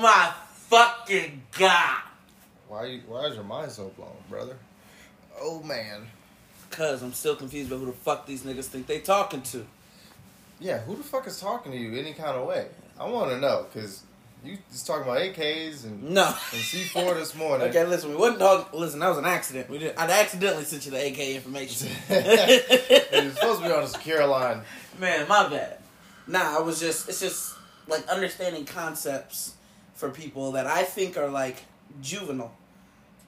My fucking god. Why you, why is your mind so blown, brother? Oh man. Cause I'm still confused about who the fuck these niggas think they talking to. Yeah, who the fuck is talking to you any kind of way? I want to know because you just talking about AKs and No. and C4 this morning. Okay, listen, we wasn't talking. Listen, that was an accident. We did. I accidentally sent you the AK information. You're supposed to be on a secure line. Man, my bad. Nah, I was just. It's just like understanding concepts for people that I think are like juvenile.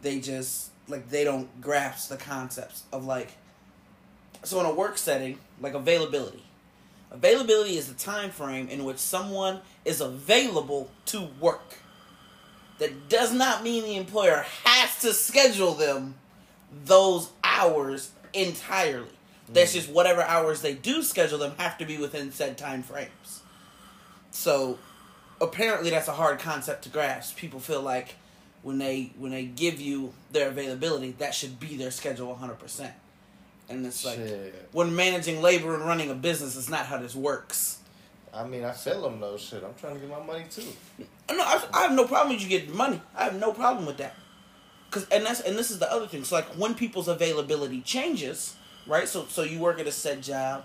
They just like they don't grasp the concepts of like. So in a work setting, like availability. Availability is the time frame in which someone is available to work. That does not mean the employer has to schedule them those hours entirely. That's mm. just whatever hours they do schedule them have to be within said time frames. So apparently that's a hard concept to grasp. People feel like when they when they give you their availability, that should be their schedule 100%. And it's like Shit. when managing labor and running a business, it's not how this works. I mean, I feel them though. Shit, I'm trying to get my money too. No, I, I have no problem with you getting money. I have no problem with that. Cause and that's and this is the other thing. So like when people's availability changes, right? So so you work at a set job,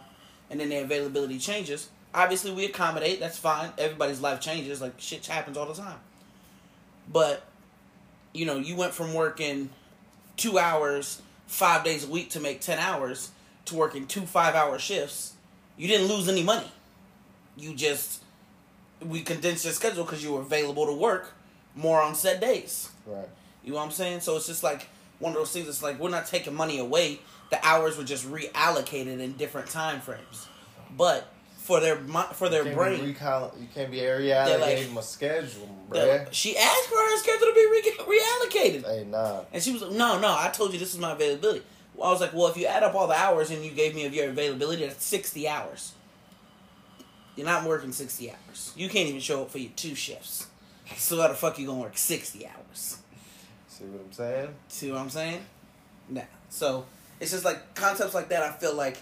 and then their availability changes. Obviously, we accommodate. That's fine. Everybody's life changes. Like shit happens all the time. But you know, you went from working two hours five days a week to make ten hours to working two five hour shifts. You didn't lose any money. You just we condensed your schedule because you were available to work more on set days. Right. You know what I'm saying? So it's just like one of those things. It's like we're not taking money away. The hours were just reallocated in different time frames. But for their for their you brain, recall- you can't be reallocating like- my schedule, bruh. she asked for her schedule to be re- reallocated, Hey, nah. and she was like, "No, no, I told you this is my availability." Well, I was like, "Well, if you add up all the hours and you gave me of your availability, that's sixty hours. You're not working sixty hours. You can't even show up for your two shifts. So how the fuck you gonna work sixty hours?" See what I'm saying? See what I'm saying? Nah. So it's just like concepts like that. I feel like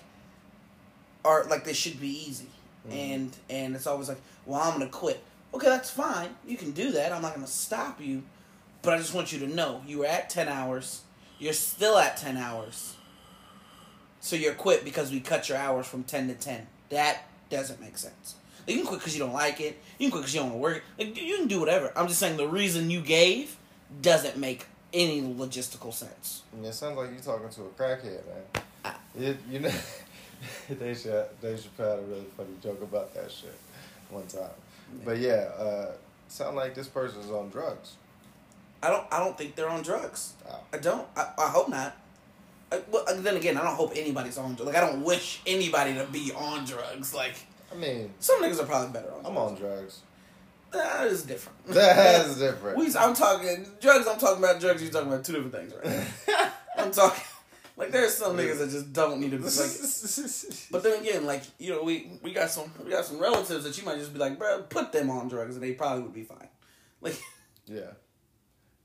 are like they should be easy, Mm. and and it's always like, well, I'm gonna quit. Okay, that's fine. You can do that. I'm not gonna stop you, but I just want you to know you were at ten hours. You're still at ten hours. So you're quit because we cut your hours from ten to ten. That doesn't make sense. Like, you can quit because you don't like it. You can quit because you don't want to work. Like, you can do whatever. I'm just saying the reason you gave doesn't make any logistical sense. And it sounds like you're talking to a crackhead, man. It, you know, they should they should had a really funny joke about that shit one time. But yeah, uh, sound like this person's on drugs. I don't. I don't think they're on drugs. Oh. I don't. I, I hope not. I, well, then again, I don't hope anybody's on drugs. Like I don't wish anybody to be on drugs. Like I mean, some niggas are probably better on. I'm on drugs. That is different. That's different. We, I'm talking drugs. I'm talking about drugs. You're talking about two different things, right? I'm talking like there's some niggas that just don't need to be like. But then again, like you know, we we got some we got some relatives that you might just be like, bro, put them on drugs, and they probably would be fine. Like yeah,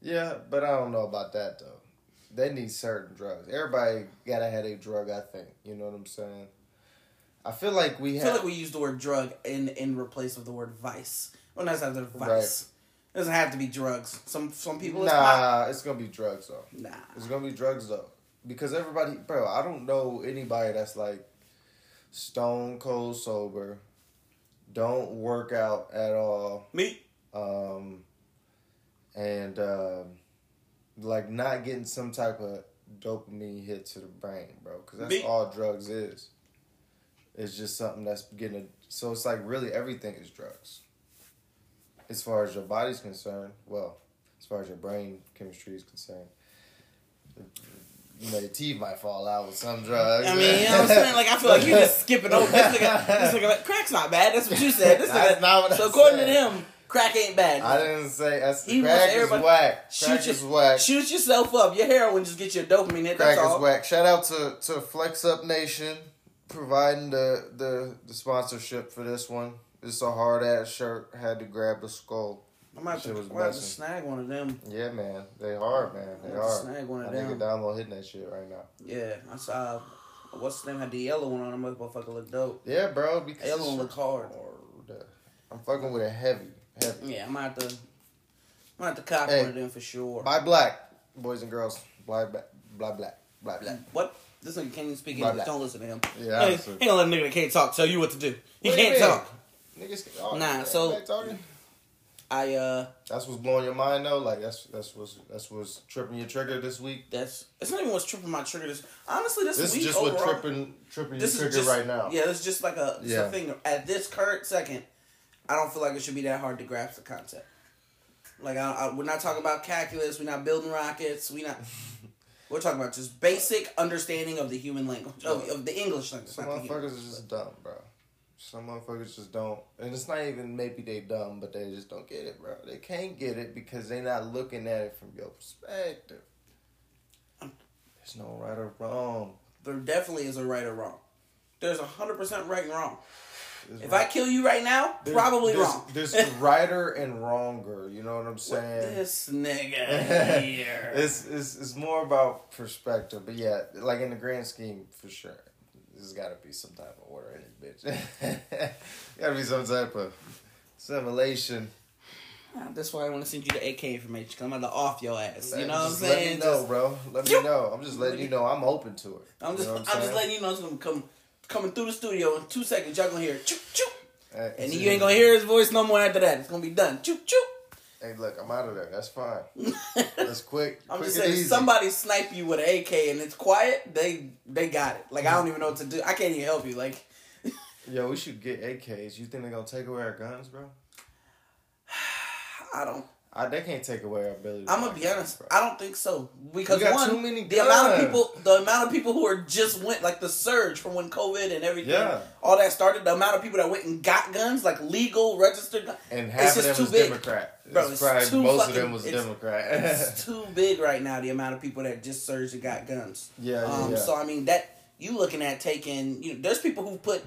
yeah, but I don't know about that though. They need certain drugs. Everybody gotta have a drug. I think you know what I'm saying. I feel like we I feel like we use the word drug in in replace of the word vice. Well, not the vice. It doesn't have to be drugs. Some some people it's nah, it's gonna be drugs though. Nah. It's gonna be drugs though, because everybody, bro. I don't know anybody that's like stone cold sober, don't work out at all, Me? um, and um, like not getting some type of dopamine hit to the brain, bro. Because that's Me- all drugs is. It's just something that's getting a. So it's like really everything is drugs. As far as your body's concerned, well, as far as your brain chemistry is concerned, you know, your teeth might fall out with some drugs. I mean, you know what I'm saying? Like, I feel like you're just skipping over. This nigga, this nigga like, crack's not bad. That's what you said. This nigga, not what I so according said. to them, crack ain't bad. I didn't say that's He crack is whack. shoot, Crack your- is whack. shoot yourself up. Your heroin just get you a dopamine hit. Crack That's is all. whack. Shout out to, to Flex Up Nation providing the, the, the sponsorship for this one. It's a hard ass shirt. Had to grab the skull. I might have Shit to, I have to snag one of them. Yeah, man. They hard, man. They I to hard. snag one I of nigga them. download hitting that shit right now. Yeah, I saw. What's the name? Had the yellow one on. That motherfucker look dope. Yeah, bro. Because Yellow one look hard. I'm fucking with a heavy, Heavy. Yeah, I'm gonna. I'm gonna have to cop Hey. one of them for sure. Buy black, boys and girls. Buy black, blah black, blah blah. What? This nigga can't even speak English. blah. Don't listen to him. Yeah, Hey, honestly. ain't gonna let a nigga that can't talk tell you what to do. He What can't talk. Niggas, oh, Nah, so-? I uh, that's what's blowing your mind though. Like that's that's what's that's what's tripping your trigger this week. that's it's not even what's tripping my trigger. This honestly, this, This week is just overall, what tripping tripping your this trigger just right now. Yeah, it's just like a, Yeah. a thing. At this current second, I don't feel like it should be that hard to grasp the concept. Like I, I, we're not talking about calculus. We're not building rockets. We not. we're talking about just basic understanding of the human language of, of the English language. Some not the human. motherfuckers are just dumb, bro. Some motherfuckers just don't, and it's not even maybe they dumb, but they just don't get it, bro. They can't get it because they not looking at it from your perspective. There's no right or wrong. There definitely is a right or wrong. There's a hundred percent right and wrong. There's If right- I kill you right now, there's- probably there's, wrong. There's righter and wronger. You know what I'm What saying? this nigga here. it's, it's it's more about perspective, but yeah, like in the grand scheme, for sure, there's got to be some type of order in this bitch. got to be some type of simulation. Uh, that's why I want to send you the AK information. Cause I'm about to off your ass. You know what I'm saying? Let me know, Just- bro. Let me know. I'm just letting you know I'm open to it. I'm just, You know I'm what just letting you know it's gonna come coming through the studio in two seconds. Y'all gonna hear choo choo, and you ain't gonna hear his voice no more after that. It's gonna be done. Choo choo. Hey, look, I'm out of there. That's fine. That's quick. I'm quick just saying, somebody snipe you with an AK and it's quiet, they they got it. Like I don't mm. even know what to do. I can't even help you. Like Yo, we should get AKs. You think they're gonna take away our guns, bro? I don't. I, they can't take away our ability. I'm gonna be honest. bro. I don't think so because got one, too many the amount of people, the amount of people who are just went like the surge from when COVID and everything, Yeah. all that started. The amount of people that went and got guns, like legal registered guns, And it's half of just them too was big. Democrat. Bro, It's it's too most fucking- of them was it's- Democrat. it's too big right now. The amount of people that just surged and got guns. yeah, yeah, Um, yeah. So I mean that you looking at taking. You know, there's people who put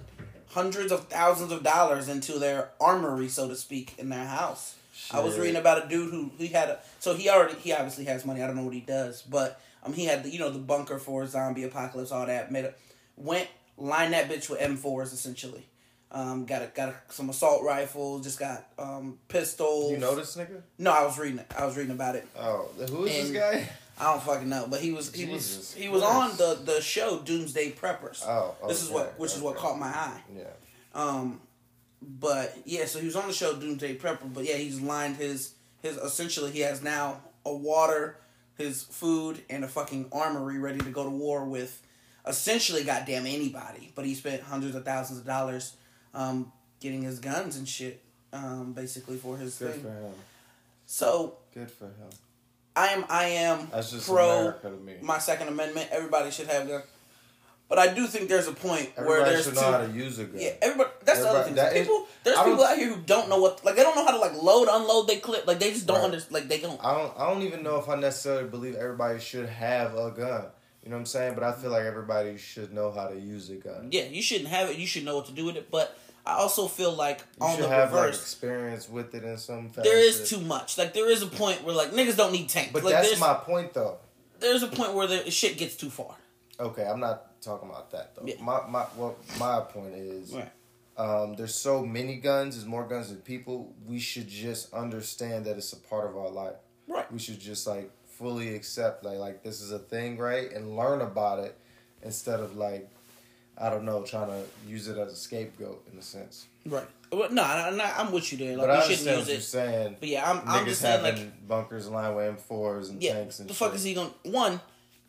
hundreds of thousands of dollars into their armory, so to speak, in their house. I was reading about a dude who he had a so he already he obviously has money. I don't know what he does, but um he had the you know the bunker for zombie apocalypse, all that. Made a went lined that bitch with M fours essentially. Um, got a, got a, some assault rifles. Just got um pistols. You know this nigga? No, I was reading it. I was reading about it. Oh, who is And- this guy? I don't fucking know, but he was he Jesus was he was on the the show Doomsday Preppers. Oh, this is what which is what caught my eye. Yeah. Um, but yeah, so he was on the show Doomsday Prepper. But yeah, he's lined his his essentially he has now a water, his food, and a fucking armory ready to go to war with, essentially goddamn anybody. But he spent hundreds of thousands of dollars, um, getting his guns and shit, um, basically for his Good thing. for him. So Good for him. I am I am That's just pro America to me. my Second Amendment. Everybody should have guns. But I do think there's a point where there's should two. know how to use a gun. Yeah, everybody. That's the other thing. that is- people, there's people out here who don't know what, like, they don't know how to like load, unload they clip. Like, they just don't Right. understand. Like, they don't. I don't. I don't even know if I necessarily believe everybody should have a gun. You know what I'm saying? But I feel like everybody should know how to use a gun. Yeah, you shouldn't have it. You should know what to do with it. But I also feel like You on should the have like reverse, experience with it in some fashion. there is too much. Like, there is a point where like niggas don't need tanks. But like, that's my point, though. there's a point where the shit gets too far. Okay, I'm not talking about that though. Yeah. My my what my point is, Right. um, there's so many guns, there's more guns than people. We should just understand that it's a part of our life. Right. We should just like fully accept like like this is a thing, right, and learn about it instead of like I don't know trying to use it as a scapegoat in a sense. Right. Well, no, I, I, I'm with you there. Like, but I shouldn't understand use what you're it. saying. But yeah, I'm, I'm just saying having like bunkers lined with M4s and Yeah, tanks and the fuck shit. is he gonna? One,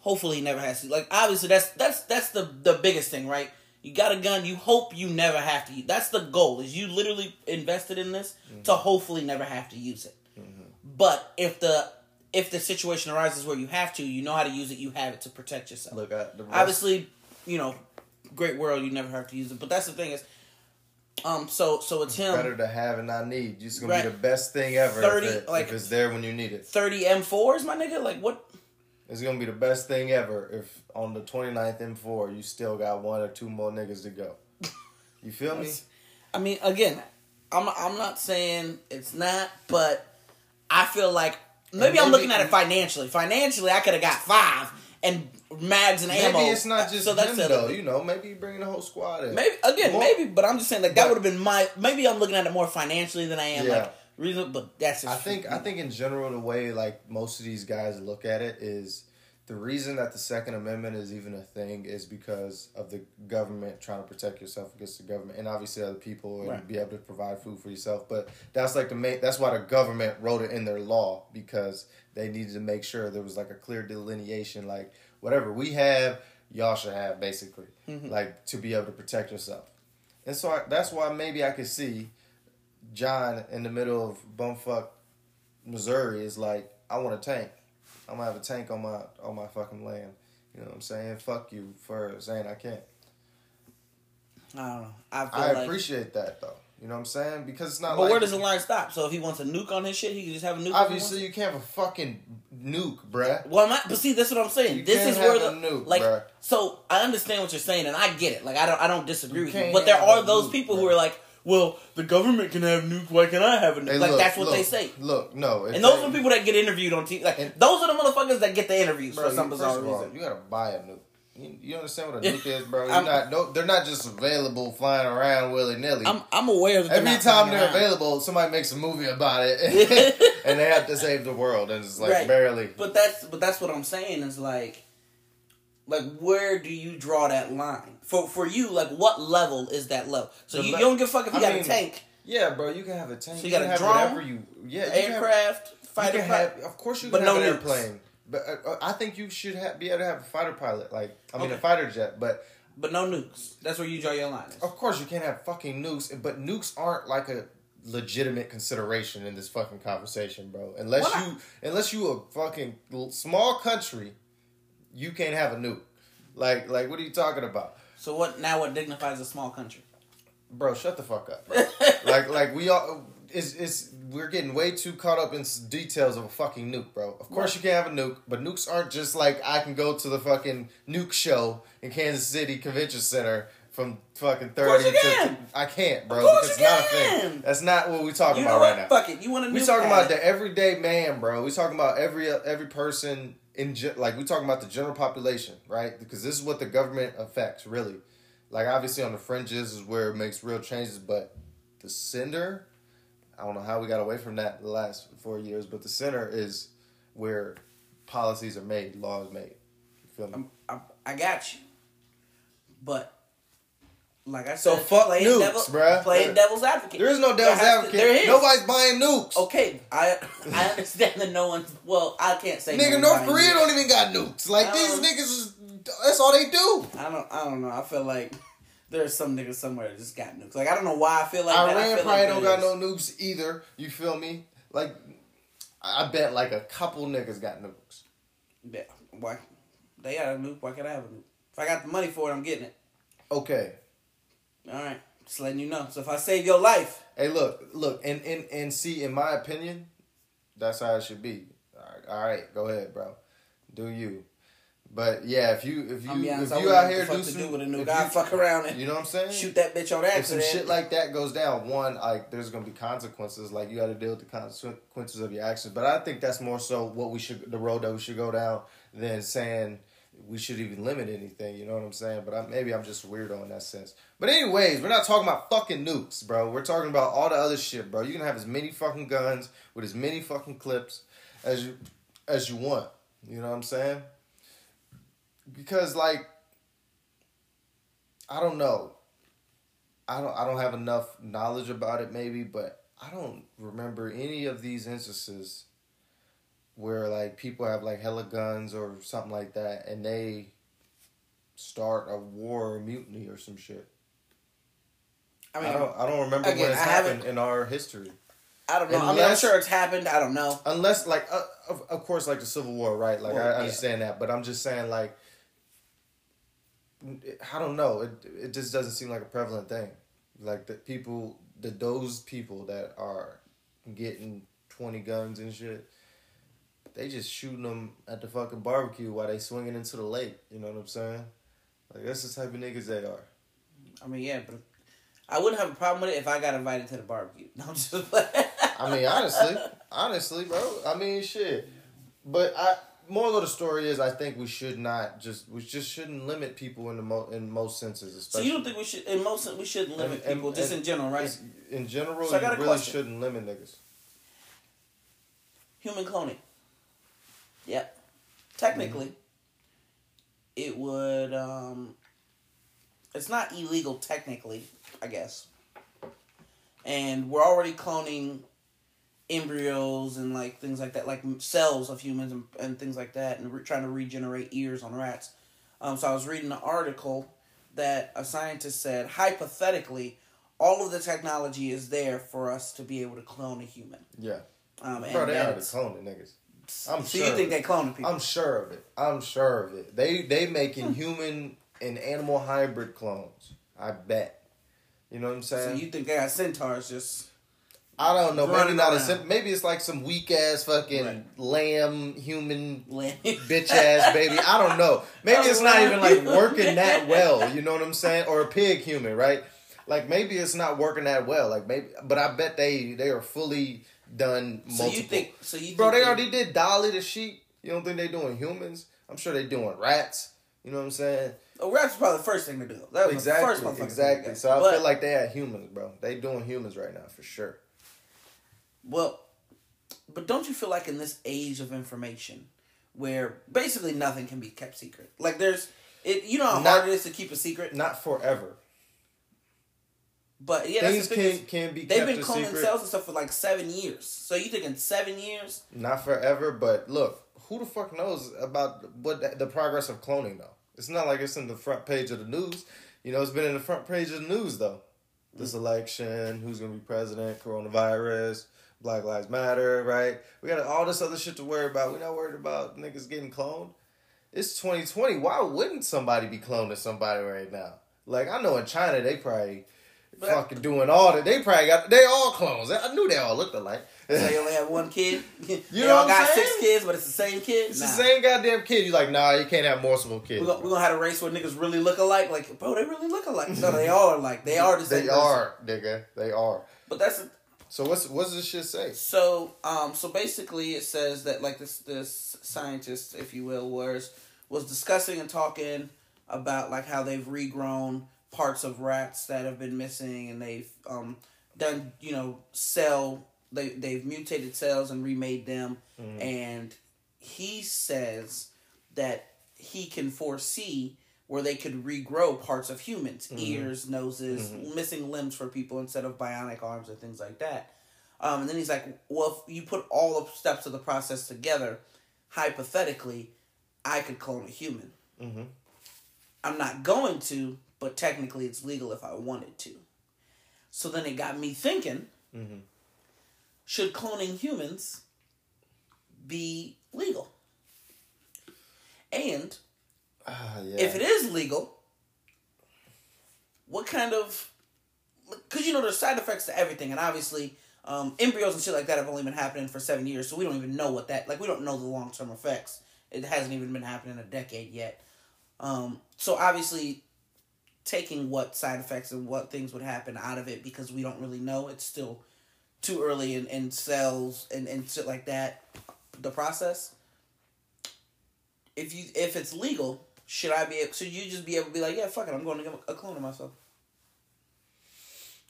hopefully he never has to. Like obviously that's that's that's the the biggest thing, right? You got a gun. You hope you never have to. That's the goal. Is you literally invested in this to Mm-hmm. hopefully never have to use it. But if the if the situation arises where you have to, you know how to use it. You have it to protect yourself. Look, I, the rest- Obviously, you know, great world. You never have to use it. But that's the thing is, um. So so it's him. better to have and not need. It's gonna Right. be the best thing ever 30, if, it, like- if it's there when you need it. Thirty M4s, my nigga. Like what? It's gonna be the best thing ever if on the 29th M4 you still got one or two more niggas to go. You feel me? I mean, again, I'm I'm not saying it's not, but I feel like maybe, I'm looking at it financially. Financially, I could have got five and mags and Maybe ammo. it's not uh, just so that's him though. You know, maybe you bring the whole squad in. Maybe again, More- maybe, but I'm just saying like that would have been my. Maybe I'm looking at it more financially than I am Yeah. like reason, but that's. I think I think in general the way like most of these guys look at it is the reason that the Second Amendment is even a thing is because of the government trying to protect yourself against the government and obviously other people and Right. be able to provide food for yourself. But that's like the main. That's why the government wrote it in their law because they needed to make sure there was like a clear delineation, like whatever we have, y'all should have basically, mm-hmm. like to be able to protect yourself. And so I, that's why maybe I could see John in the middle of bumfuck Missouri is like, I want a tank. I'm gonna have a tank on my on my fucking land. You know what I'm saying? Fuck you for saying I can't. I don't know. I I like. appreciate that though. You know what I'm saying? Because it's not But like where does the line stop? So if he wants a nuke on his shit, he can just have a nuke. obviously you can't have a fucking nuke, bruh. Well, my, but see, that's what I'm saying. You this can't is where the nuke, like. bruh. So I understand what you're saying, and I get it. Like I don't, I don't disagree You with you. But there are those nuke, people who are like, well, the government can have nuke. Why can I have a nuke? Hey, like look, that's what look, they say. Look, no, And those they- are the people that get interviewed on TV. Like And- those are the motherfuckers that get the interviews Bro, for some you- bizarre of all. You gotta buy a nuke. You, you understand what a nuke is, bro? You're not. No, they're not just available flying around willy nilly. I'm, I'm aware of that Every time they're around. available, somebody makes a movie about it, and they have to save the world, and it's like Right. barely. But that's but that's what I'm saying is like, like where do you draw that line for for you? Like what level is that level? So The you, le- you don't give a fuck if you I got mean, a tank, Yeah, bro, you can have a tank. So you got can a have drone, whatever you. Yeah, you have- aircraft, You fighter pilot. have, of course, you can no have an nukes. airplane. But uh, uh, I think you should have, be able to have a fighter pilot, like I mean, a fighter jet. But but no nukes. That's where you draw your line. is. of course, you can't have fucking nukes. But nukes aren't like a legitimate consideration in this fucking conversation, bro. Unless Why not? you, unless you a fucking small country, you can't have a nuke. Like, like, what are you talking about? So what now? What dignifies a small country? Bro, shut the fuck up. Like, like we all, it's, it's, we're getting way too caught up in details of a fucking nuke, bro. Of course, you can't have a nuke, but nukes aren't just like I can go to the fucking nuke show in Kansas City Convention Center from fucking thirty to. can. I can't, bro. Of course because you it's not a thing. That's not what we're talking You know about what? right now. Fuck it. You want to? We talking about the everyday man, bro. We talking about every every person in ge- like we're talking about the general population, right? Because this is what the government affects, really. Like obviously on the fringes is where it makes real changes, but the center, I don't know how we got away from that the last four years, but the center is where policies are made, laws made. You feel me? I, I got you, but like I said, So fuck playing nukes, devil, bruh. Playing There- devil's advocate. There is no devil's There has to- advocate. there is. Nobody's buying nukes. Okay, I I understand that no one's. Well, I can't say. Nigga, no North Korea buying don't even got nukes. Like these Um, niggas is that's all they do. I don't. I don't know. I feel like there's some niggas somewhere that just got nukes. Like I don't know why I feel like that. I Iran feel probably like don't got no nukes either. You feel me? Like, I bet like a couple niggas got nukes. Yeah, why? They got a nuke. Why can't I have a nuke? If I got the money for it, I'm getting it. Okay. All right, just letting you know. So if I save your life, Hey, look, look, and and and see, in my opinion, that's how it should be. All right, all right go ahead, bro. Do you? But yeah, if you if you if you out here do some, do with a nuke. if you- fuck around and you know what I'm saying? shoot that bitch on accident. if some shit like that goes down, one like there's gonna be consequences. Like you got to deal with the consequences of your actions. But I think that's more so what we should the road that we should go down than saying we should even limit anything. You know what I'm saying? But I, maybe I'm just weirdo in that sense. But anyways, we're not talking about fucking nukes, bro. We're talking about all the other shit, bro. You can have as many fucking guns with as many fucking clips as you as you want. You know what I'm saying? Because like I don't know. I don't I don't have enough knowledge about it maybe, but I don't remember any of these instances where like people have like hella guns or something like that and they start a war or mutiny or some shit. I I, mean, don't I don't remember again, when it's I happened in our history. I don't know. I mean, I'm unless- sure it's happened. I don't know. Unless like uh, of, of course like the Civil War, right? Like Well, I yeah. understand that, but I'm just saying like I don't know. It it just doesn't seem like a prevalent thing. Like the people, the those people that are getting twenty guns and shit, they just shooting them at the fucking barbecue while they swinging into the lake. You know what I'm saying? Like that's the type of niggas they are. I mean, yeah, but I wouldn't have a problem with it if I got invited to the barbecue. No, I'm just. I mean, honestly, honestly, bro. I mean, shit. But I moral of the story is, I think we should not just we just shouldn't limit people in the mo- in most senses. So you don't think we should? In most, we shouldn't limit And- and- people, just and- in general, right? in general, So you really question. shouldn't limit niggas. human cloning. Yep. Technically, mm-hmm. it would. Um, it's not illegal technically, I guess. And we're already cloning embryos and like things like that, like cells of humans and, and things like that, and re- trying to regenerate ears on rats. Um, so I was reading an article that a scientist said hypothetically, all of the technology is there for us to be able to clone a human. Yeah. Um, Bro, they already cloning niggas. I'm so sure. you think they cloning people? I'm sure of it. I'm sure of it. They they making hmm. human and animal hybrid clones. I bet. You know what I'm saying? So you think they got centaurs just? I don't know. Maybe not around. a. Maybe it's like some weak ass fucking right. lamb human lamb. bitch ass baby. I don't know. Maybe it's not even like working that well. You know what I'm saying? Or a pig human, right? Like maybe it's not working that well. Like maybe, but I bet they they are fully done. Multiple. So you think? So you bro? They, they already did Dolly the sheep. You don't think they doing humans? I'm sure they doing rats. You know what I'm saying? Oh, rats is probably the first thing to do. That was exactly, the first Exactly. So I but, feel like they had humans, bro. They doing humans right now for sure. Well, but don't you feel like in this age of information, where basically nothing can be kept secret, like there's it, you know how not, hard it is to keep a secret. Not forever. But yeah, things can can be. They've been cloning cells and stuff for like seven years. So you think in seven years? Not forever, but look, who the fuck knows about what the, the progress of cloning though? It's not like it's in the front page of the news. You know, it's been in the front page of the news though. This mm-hmm. election, who's gonna be president, coronavirus, Black Lives Matter, right? We got all this other shit to worry about. We're not worried about niggas getting cloned. It's 2020. Why wouldn't somebody be cloning somebody right now? Like I know in China they probably fucking doing all that. They probably got they all clones. I knew they all looked alike. So you only have one kid. you they know all got saying? six kids, but it's the same kid. It's nah. the same goddamn kid. You like, nah, you can't have multiple kids. We're gonna, we gonna have a race where niggas really look alike. Like, bro, they really look alike. No, they all are like they are the same. They person. are, nigga. They are. But that's. A, so what's what's this shit say? So um so basically it says that like this this scientist, if you will, was was discussing and talking about like how they've regrown parts of rats that have been missing, and they've um, done you know cell they they've mutated cells and remade them, mm-hmm. and he says that he can foresee where they could regrow parts of humans mm-hmm. ears noses mm-hmm. missing limbs for people instead of bionic arms and things like that um, and then he's like well if you put all the steps of the process together hypothetically i could clone a human mm-hmm. i'm not going to but technically it's legal if I wanted to. So then it got me thinking mm-hmm. should cloning humans be legal? And uh, yeah. if it is legal, what kind of. Because, you know, there's side effects to everything, and obviously. Um, embryos and shit like that have only been happening for seven years, so we don't even know what that like. We don't know the long term effects. It hasn't even been happening a decade yet. Um, so obviously, taking what side effects and what things would happen out of it because we don't really know. It's still too early in, in cells and, and shit like that. The process. If you if it's legal, should I be able, should you just be able to be like, yeah, fuck it, I'm going to get a clone of myself.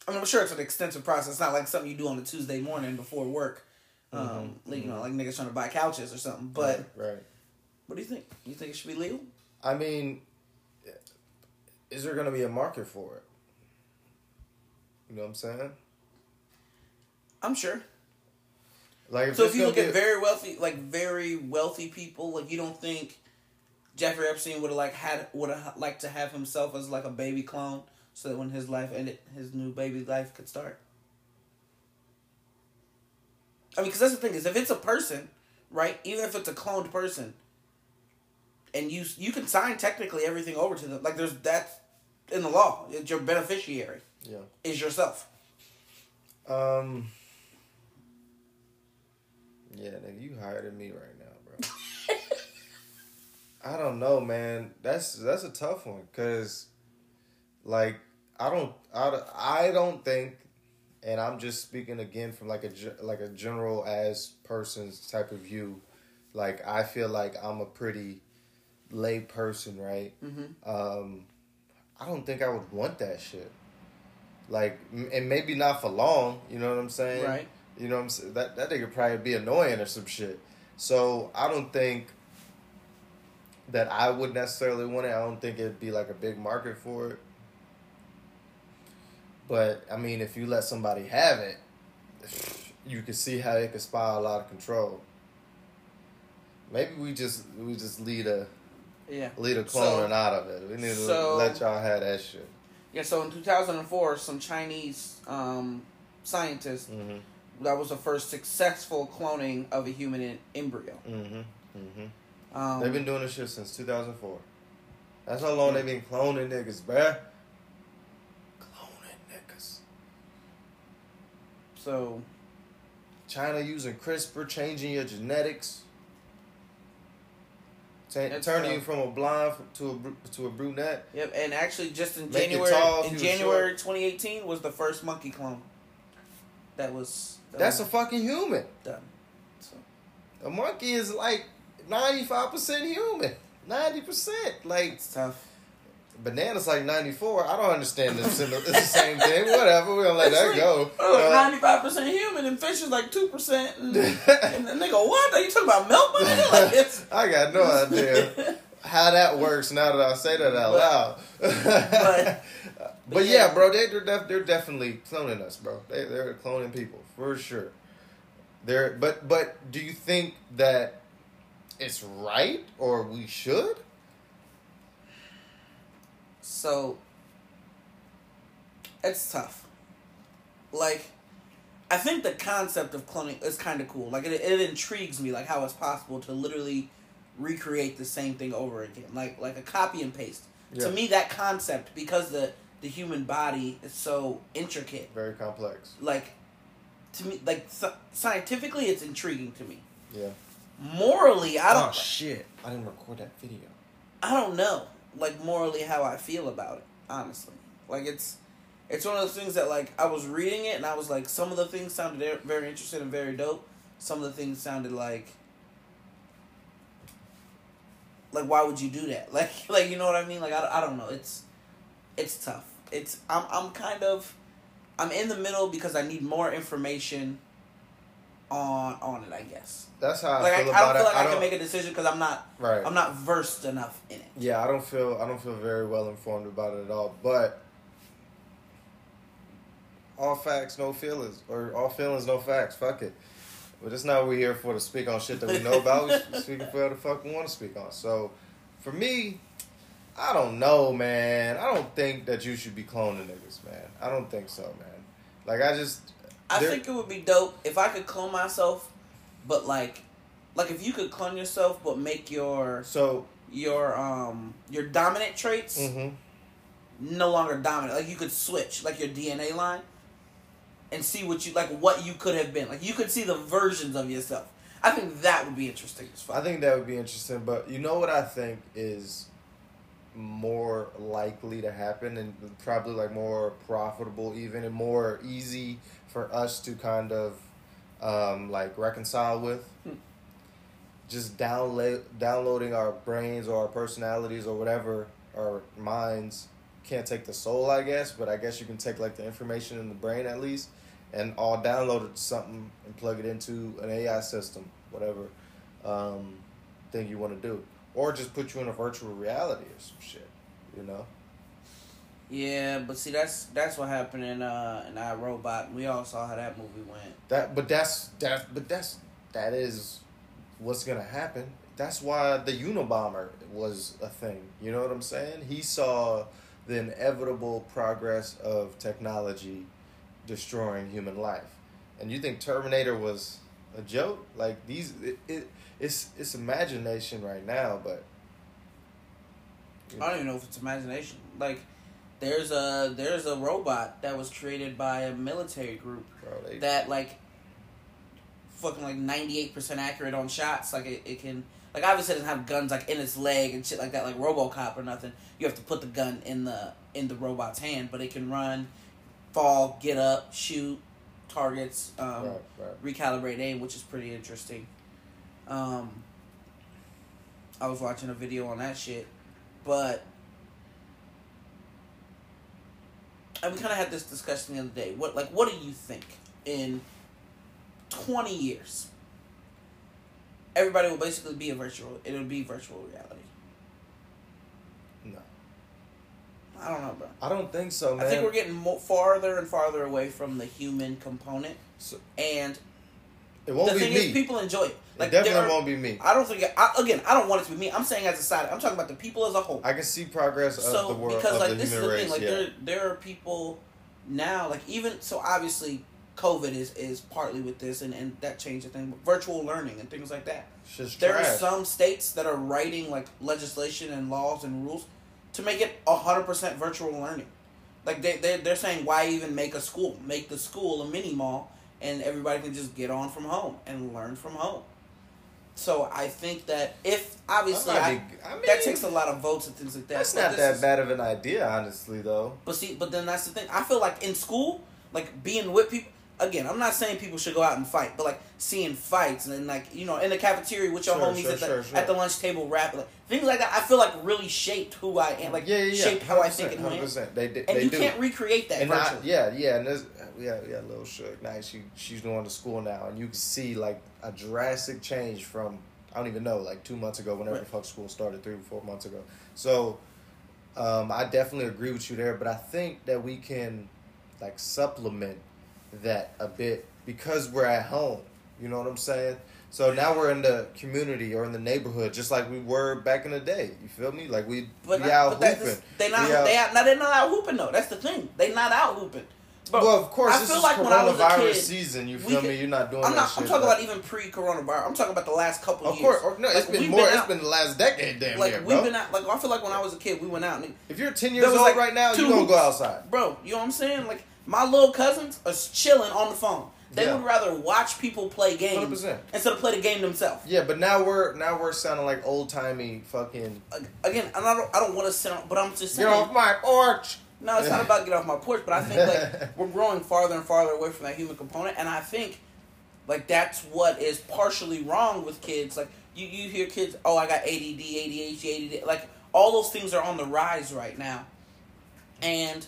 I mean, I'm sure it's an extensive process. It's not like something you do on a Tuesday morning before work. Um, mm-hmm. like, you know, like niggas trying to buy couches or something. But right, right. What do you think? You think it should be legal? I mean, is there going to be a market for it? You know what I'm saying? I'm sure. Like, if so if you look at very wealthy, like very wealthy people, like you don't think Jeffrey Epstein would have like had would have liked to have himself as like a baby clone, so that when his life ended, his new baby life could start. I mean, because that's the thing is, if it's a person, right? Even if it's a cloned person, and you you can sign technically everything over to them. Like there's that in the law. It's your beneficiary. Yeah. Is yourself. Um. Yeah, nigga, you higher than me right now, bro. I don't know, man. That's that's a tough one, cause, like, I don't, I, I don't think, and I'm just speaking again from like a like a general as person's type of view. Like, I feel like I'm a pretty lay person, right? Mm-hmm. Um, I don't think I would want that shit. Like, and maybe not for long. You know what I'm saying? Right. You know what I'm saying? That that nigga probably be annoying or some shit. So I don't think that I would necessarily want it. I don't think it'd be like a big market for it. But I mean, if you let somebody have it, you can see how it could spiral a lot of control. Maybe we just we just lead a Yeah. lead a So- cloning out of it. We need to so- let y'all have that shit. Yeah, so in 2004, some Chinese um, scientists, hmm that was the first successful cloning of a human in- embryo. hmm hmm Um, They've been doing this shit since 2004. That's how long they've been cloning niggas, bruh. Cloning niggas. so, China using CRISPR, changing your genetics, Ta- It's, turning uh, you from a blonde to a br- to a brunette. yep, and actually just in Make January tall in January 2018 was the first monkey clone that was that That's a fucking human. done. So, A monkey is like 95% human. 90%. Like it's tough. Bananas like 94. I don't understand this. It's the same thing. Whatever. We're gonna let that go. Uh, Ninety-five percent human, and fish is like two percent. And, and the nigga, what? Are you talking about milk? nigga? Like I got no idea how that works now that I say that out But- loud. but- but, but yeah, yeah. bro, they, they're def- they're definitely cloning us, bro. They they're cloning people for sure. They're but but do you think that it's right or we should? So it's tough. Like, I think the concept of cloning is kind of cool. Like, it, it intrigues me, like how it's possible to literally recreate the same thing over again, like like a copy and paste. Yeah. To me, that concept because the the human body is so intricate. Very complex. Like, to me, like sci- scientifically, it's intriguing to me. Yeah. Morally, I don't. oh shit! I didn't record that video. I don't know, like morally how I feel about it. Honestly, like it's it's one of those things that like I was reading it and I was like, some of the things sounded very interesting and very dope. Some of the things sounded like like why would you do that? Like like you know what I mean? Like I, I don't know. It's it's tough. It's I'm I'm kind of I'm in the middle because I need more information on on it. I guess. That's how I feel. Like I, I don't feel like I, don't, can make a decision because I'm not right. I'm not versed enough in it. Yeah, I don't feel I don't feel very well informed about it at all. But all facts, no feelings, or all feelings, no facts. Fuck it. But it's not what we're here for to speak on shit that we know about. We speak for the fuck we want to speak on. So, for me, I don't know, man. I don't think that you should be cloning niggas, man. I don't think so, man. Like I just, I there- think it would be dope if I could clone myself, but like, like if you could clone yourself, but make your so. your um your dominant traits hmm no longer dominant. Like you could switch like your DNA line, and see what you like what you could have been. Like you could see the versions of yourself. I think that would be interesting. I think that would be interesting, but you know what I think is more likely to happen and probably like more profitable even and more easy for us to kind of um, like reconcile with. Hmm. just download downloading our brains or our personalities or whatever our minds. Can't take the soul I guess but I guess you can take like the information in the brain at least and all download it to something and plug it into an AI system whatever um, thing you want to do. Or just put you in a virtual reality or some shit you know yeah, but see that's that's what happened in uh in I, Robot. We all saw how that movie went. That, but that's that, but that's that is what's gonna happen. That's why the Unabomber was a thing. You know what I'm saying? He saw the inevitable progress of technology destroying human life, and you think Terminator was a joke? Like these, it, it it's it's imagination right now, but I don't even know if it's imagination. Like, there's a there's a robot that was created by a military group bro, they, that like fucking like ninety eight percent accurate on shots. Like it, it can like obviously it doesn't have guns like in its leg and shit like that like RoboCop or nothing. You have to put the gun in the in the robot's hand, but it can run, fall, get up, shoot targets, um, right, right. recalibrate aim, which is pretty interesting. Um, I was watching a video on that shit, but and we kind of had this discussion the other day. What like what do you think in twenty years, everybody will basically be a virtual. It will be virtual reality. No. I don't know, bro. I don't think so, man. I think we're getting more, farther and farther away from the human component, So- and it won't the be thing me. is, people enjoy it. Like it definitely are- won't be me. I don't think. I, again, I don't want it to be me. I'm saying as a side. I'm talking about the people as a whole. I can see progress of the world because like this is the race. thing. Like yeah. there there are people now. Like even so, obviously, COVID is is partly with this, and and that changed the thing. Virtual learning and things like that. There are some states that are writing like legislation and laws and rules to make it hundred percent virtual learning. Like they they they're saying why even make a school? Make the school a mini mall and everybody can just get on from home and learn from home. So I think that if obviously I, I that takes a lot of votes and things like that. That's not that is- bad of an idea, honestly, though. But see, but then that's the thing. I feel like in school, like being with people. Again, I'm not saying people should go out and fight, but like seeing fights and then like you know in the cafeteria with your Sure, homies sure, at the sure, at the lunch table rapping, like things like that. I feel like really shaped who I am, like Yeah, yeah, yeah. shaped how I think and who I am. They, they, And they you do. can't recreate that and I, yeah, yeah, and there's yeah, yeah, little Shook. Now she she's going to school now, and you can see like a drastic change from I don't even know like two months ago, whenever Right. the fuck school started, three or four months ago. So, um, I definitely agree with you there, but I think that we can like supplement that a bit because we're at home. You know what I'm saying? So now we're in the community or in the neighborhood, just like we were back in the day. You feel me? Like we But, we not, out hooping. they not We out- they out, now they're not out hooping though. That's the thing. They not out hooping. But well, of course, I this feel is like when I was a coronavirus kid, season. You feel could- me? You're not doing I'm that not. shit. I'm talking but- about even pre-coronavirus. I'm talking about the last couple Of years. Of course, no, Like, it's been more. been it's out- been the last decade, damn Like near, we've bro. been out. Like I feel like when I was a kid, we went out. And, if you're ten There years was, old like, right now, you gonna go outside. bro. You know what I'm saying? Like my little cousins are chilling on the phone. They Yeah. would rather watch people play games 100%. instead of play the game themselves. Yeah, but now we're now we're sounding like old timey fucking. Again, and I don't. I don't want to sound, but I'm just saying. Get off my porch. No, it's not about get off my porch, but I think like we're growing farther and farther away from that human component, and I think like that's what is partially wrong with kids. Like you, you hear kids, oh, I got ADD, ADHD, ADD, like all those things are on the rise right now, and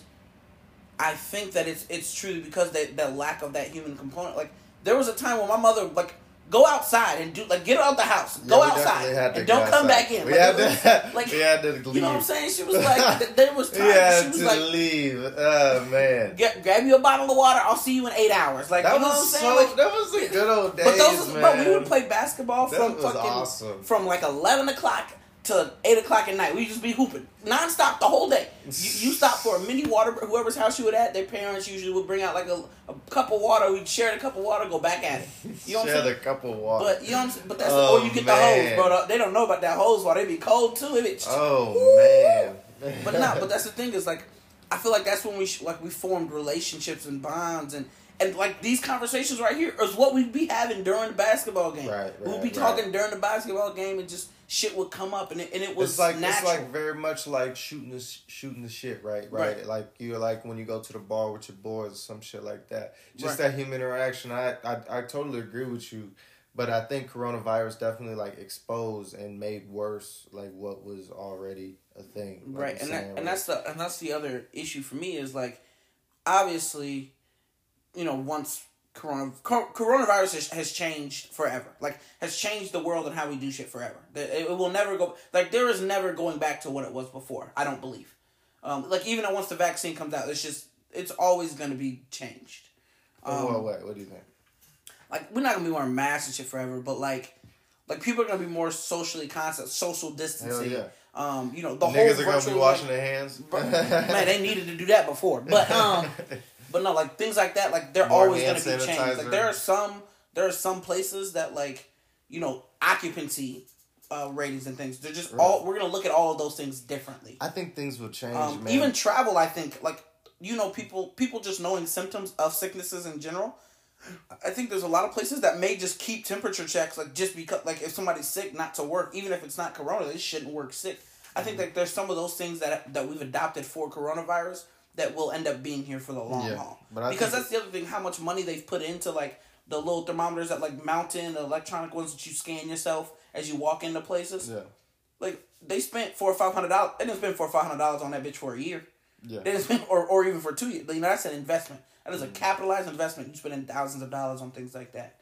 I think that it's it's true because that that lack of that human component. Like there was a time when my mother like. Go outside and do like get out the house. Go Yeah, outside and don't come outside. back in. We Like, had was- to, like we had to leave. you know what I'm saying? She was like, there was We times had she was to like, leave. Oh man, Get, grab you a bottle of water. I'll see you in eight hours. Like that you know was what I'm so. saying? Like, that was the good old days, but those, man. bro, we would play basketball That from fucking awesome. from like eleven o'clock to eight o'clock at night. We just be hooping nonstop the whole day. You, you stop for a mini water. Whoever's house you were at, their parents usually would bring out like a, a cup of water. We'd share the cup of water, go back at it. You know what I'm Share saying? the cup of water. But you know what I'm saying? But that's Oh, or you get man. the oh, hose, bro. They don't know about that hose water. They be cold too. It be, oh man. but no, but that's the thing is like, I feel like that's when we sh- like we formed relationships and bonds and and like these conversations right here is what we'd be having during the basketball game. Right, we'd right, be right. talking during the basketball game and just shit would come up and it, and it was it's like natural. it's like very much like shooting the shooting the shit, right? right? Right. Like you're like when you go to the bar with your boys or some shit like that. Just Right. that human interaction. I, I I totally agree with you, but I think coronavirus definitely like exposed and made worse like what was already a thing. like right, and that, right? and that's the and that's the other issue for me is like, obviously, you know, once corona cor- coronavirus has, has changed forever, like has changed the world and how we do shit forever. It, it will never go like there is never going back to what it was before. I don't believe. Um, like even once the vaccine comes out, it's just it's always going to be changed. Oh, Um, what, what, what do you think? like we're not gonna be wearing masks and shit forever, but like like people are gonna be more socially conscious, social distancing. yeah. Um, you know, the Niggas whole are gonna be washing like, their hands. man, they needed to do that before. But um but no, like things like that, like they're More always gonna hand be changed. Like there are some there are some places that like, you know, occupancy uh ratings and things. They're just Right. all we're gonna look at all of those things differently. I think things will change, Um, man. even travel, I think, like you know, people people just knowing symptoms of sicknesses in general. I think there's a lot of places that may just keep temperature checks, like just because, like if somebody's sick, not to work, even if it's not corona, they shouldn't work sick. I think that there's some of those things that that we've adopted for coronavirus that will end up being here for the long Yeah, haul. but I because that's the other thing, how much money they've put into like the little thermometers that like mount in the electronic ones that you scan yourself as you walk into places. yeah, Like they spent four or five hundred dollars. They didn't spend four or five hundred dollars on that bitch for a year. yeah. They didn't spend, or or even for two years. You know, that's an investment. That is a capitalized investment. You're spending thousands of dollars on things like that.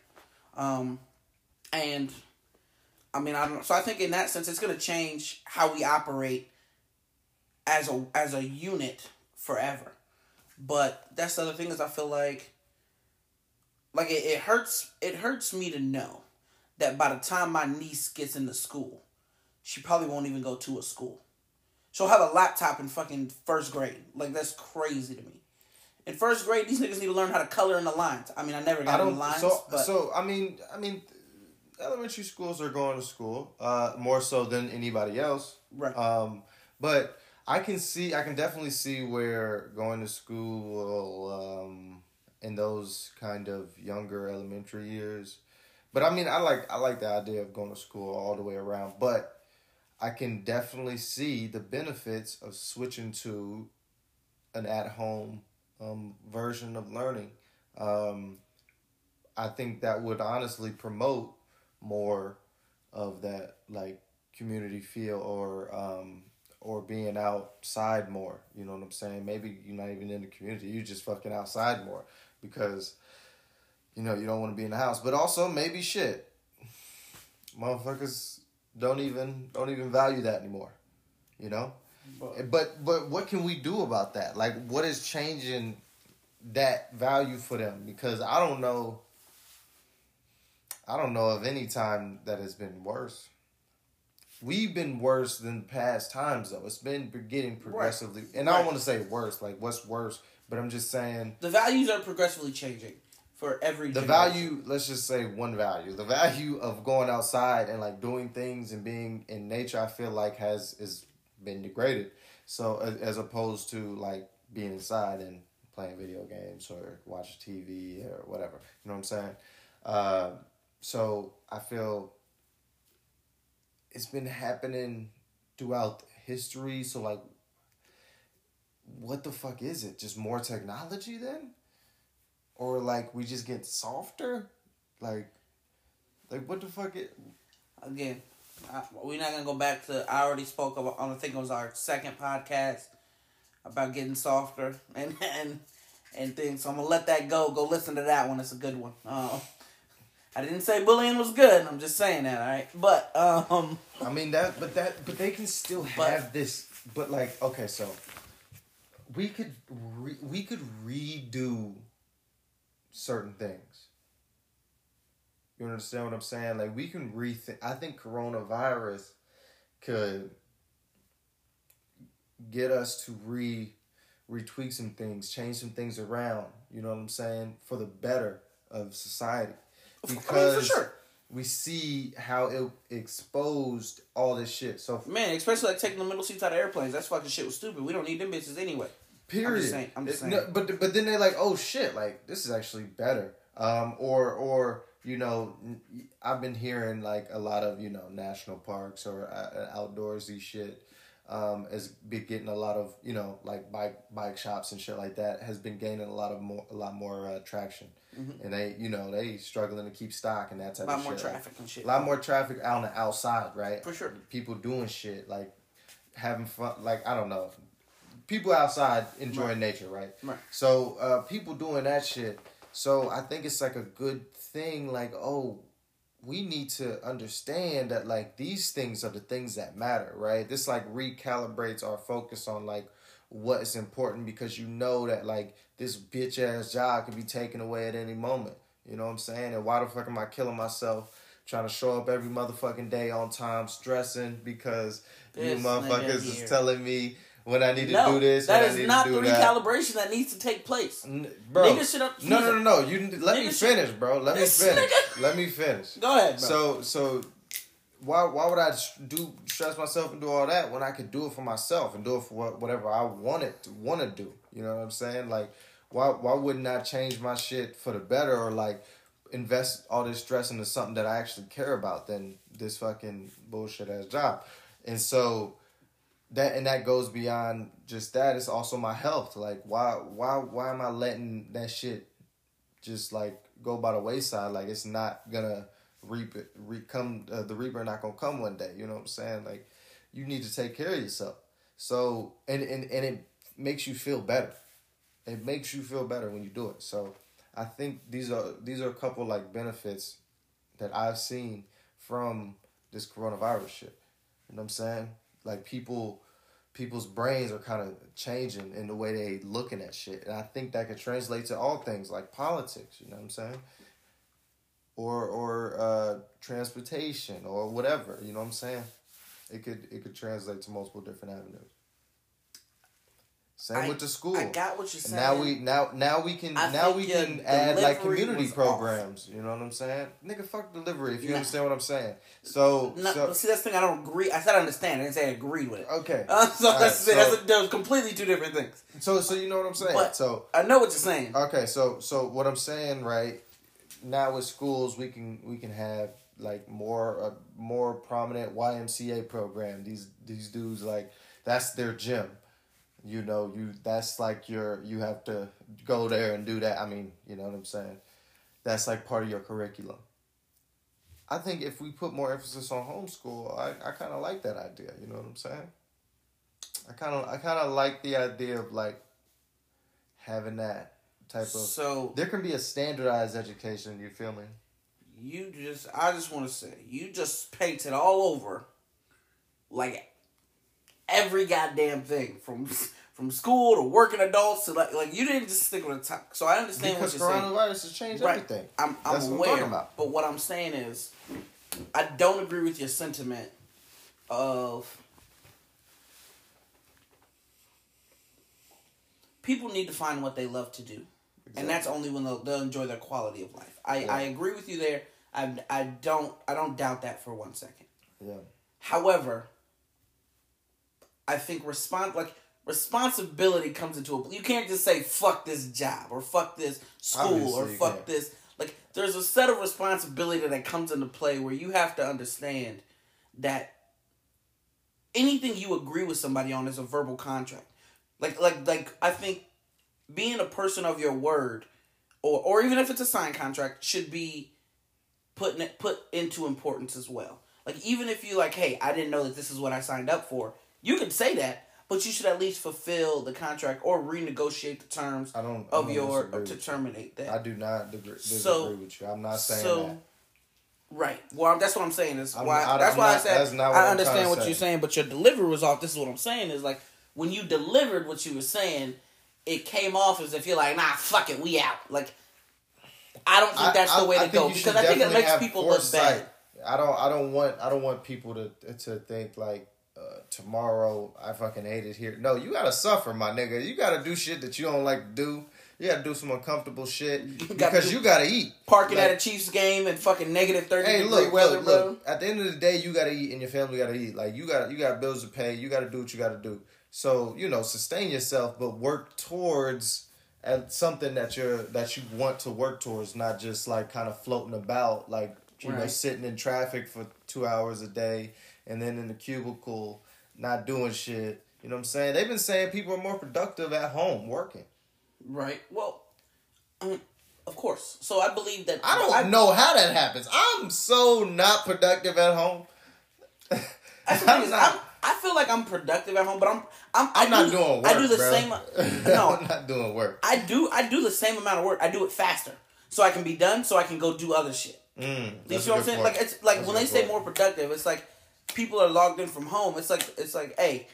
Um, and I mean, I don't. So I think in that sense, it's going to change how we operate as a as a unit forever. But that's the other thing is I feel like like it, it hurts it hurts me to know that by the time my niece gets into school, she probably won't even go to a school. She'll have a laptop in fucking first grade. Like that's crazy to me. In first grade, these niggas need to learn how to color in the lines. I mean, I never got I any lines, So but so I mean I mean, elementary schools are going to school uh, more so than anybody else. right. Um, but I can see, I can definitely see where going to school um, in those kind of younger elementary years. But I mean, I like I like the idea of going to school all the way around. But I can definitely see the benefits of switching to an at home um, version of learning. Um, I think that would honestly promote more of that like community feel or um, or being outside more. You know what I'm saying? Maybe you're not even in the community. You're just fucking outside more because you know you don't want to be in the house. But also maybe shit, motherfuckers don't even don't even value that anymore. You know. But- But but what can we do about that? Like, what is changing that value for them? Because I don't know. I don't know of any time that has been worse. We've been worse than past times though. It's been getting progressively, and I don't want to say worse. Like what's worse? But I'm just saying the values are progressively changing for every the generation. value. Let's just say one value. The value of going outside and like doing things and being in nature. I feel like has is been degraded. So as, as opposed to like being inside and playing video games or watching TV or whatever. You know what I'm saying? Uh, so I feel it's been happening throughout history. So like, what the fuck is it? Just more technology then? Or like we just get softer? Like, like what the fuck? It, again, I, we're not gonna go back to. I already spoke about. I think it was our second podcast about getting softer and and and things. So I'm gonna let that go. Go listen to that one. It's a good one. Um, I didn't say bullying was good. I'm just saying that. All right, but um, I mean that, but that, but they can still But- have this. But like, okay, so we could re, we could redo certain things. You understand what I'm saying? Like we can rethink. I think coronavirus could get us to re retweak some things, change some things around. You know what I'm saying for the better of society. I mean, for sure, we see how it exposed all this shit. So man. Especially like taking the middle seats out of airplanes. That's fucking shit was stupid. We don't need them bitches anyway. period. saying- I'm just saying. no, but but then they're like, oh shit, like this is actually better. Um, or or you know, I've been hearing like a lot of you know national parks or uh, outdoorsy shit. Um, has been getting a lot of you know like bike bike shops and shit like that has been gaining a lot of more a lot more uh, traction, and they you know they struggling to keep stock and that Mm-hmm. A type lot of more shit. Like, traffic and shit. a lot more traffic out on the outside, right? For sure. People doing shit like having fun, like I don't know, people outside enjoying Right. nature, right? Right. So uh, people doing that shit. So I think it's like a good thing. Like, oh, we need to understand that like these things are the things that matter, right? This like recalibrates our focus on like what is important because you know that like this bitch ass job could be taken away at any moment. You know what I'm saying? And why the fuck am I killing myself trying to show up every motherfucking day on time, stressing because This you motherfuckers is telling me when I need to no, do this, that when I need not the that. recalibration that needs to take place. N- bro, Niggas should have- no, no, no, no. You let me finish, bro. Let me finish. Let me finish. Go ahead, bro. So, so why why would I do stress myself and do all that when I could do it for myself and do it for what, whatever I wanted to want to do? You know what I'm saying? Like, why why wouldn't I change my shit for the better or like invest all this stress into something that I actually care about than this fucking bullshit ass job? And so that and that goes beyond just that. It's also my health. Like, why why why am I letting that shit just like go by the wayside? Like, it's not gonna reap it. Re- come uh, the reaper not gonna come one day. You know what I'm saying? Like, you need to take care of yourself. So and and and it makes you feel better. It makes you feel better when you do it. So I think these are these are a couple like benefits that I've seen from this coronavirus shit. You know what I'm saying? Like people people's brains are kind of changing in the way they looking at shit. And I think that could translate to all things like politics, you know what I'm saying? Or or uh, transportation or whatever, you know what I'm saying? It could it could translate to multiple different avenues. Same I- with the school. I got what you're saying. now we now now we can I now we can add like community programs. You know what I'm saying? Nigga, fuck delivery. If you Nah. understand what I'm saying. So, No, so see, that's the thing I don't agree. I said I understand. I didn't say I agreed with it. okay. Uh, so that's, right, that's so- a, those completely two different things. So so you know what I'm saying. But- so I know what you're saying. okay. So so what I'm saying right now with schools we can we can have like more a more prominent YMCA program. These these dudes like that's their gym. You know you that's like your you have to go there and do that. I mean you know what I'm saying. That's like part of your curriculum. I think if we put more emphasis on homeschool, I, I kind of like that idea. You know what I'm saying? I kind of I kind of like the idea of like having that type of. So There can be a standardized education. You feel me? you just, I just want to say, you just painted all over, like every goddamn thing from from school to working adults to like like you didn't just stick with the top. So I understand Because what you're saying. coronavirus has changed Right. everything. I'm, I'm That's what I'm talking about. but what I'm saying is, I don't agree with your sentiment of people need to find what they love to do, and that's only when they'll, they'll enjoy their quality of life. I, Yeah. I agree with you there. I, I don't I don't doubt that for one second. Yeah. However, I think respond like responsibility comes into it. You can't just say fuck this job or fuck this school Obviously or fuck can't. this. Like there's a set of responsibility that comes into play where you have to understand that anything you agree with somebody on is a verbal contract. Like like like I think being a person of your word or or even if it's a signed contract should be put in, put into importance as well. Like even if you like, hey, I didn't know that this is what I signed up for, you can say that, but you should at least fulfill the contract or renegotiate the terms I don't. I of don't your to with you. terminate that. I do not disagree, disagree So- with you. I'm not saying so, that. right. Well, that's what I'm saying is why. I- that's I'm why I not- said not what I understand what say. you're saying, but your delivery was off. This is what I'm saying is like when you delivered what you were saying, it came off as if you're like, nah, fuck it, we out. Like I don't think I- that's I- the way I to go because I think it makes people look foresight. bad. I don't. I don't want. I don't want people to to think like tomorrow I fucking hate it here. No, you gotta suffer, my nigga. You gotta do shit that you don't like to do. You gotta do some uncomfortable shit gotta because you gotta eat. Parking Like, at a Chiefs game and fucking negative thirty Hey, degree look, weather, look, bro. look. At the end of the day, you gotta eat, and your family gotta eat. Like you got, you got bills to pay. You gotta do what you gotta do. So you know, sustain yourself, but work towards at something that you're that you want to work towards, not just like kind of floating about, like you know, sitting in traffic for two hours a day, and then in the cubicle, not doing shit. You know what I'm saying? They've been saying people are more productive at home working. Right. Well, um, of course. So I believe that I don't know how that happens. I'm so not productive at home. Thing is, I'm, I feel like I'm productive at home, but I'm I'm, I'm not do, doing work. I do the bro. same. No, I'm not doing work. I do I do the same amount of work. I do it faster, so I can be done, so I can go do other shit. Mm, You see what I'm saying? point. Like it's like That's when they good say more productive, it's like people are logged in from home. It's like it's like, hey,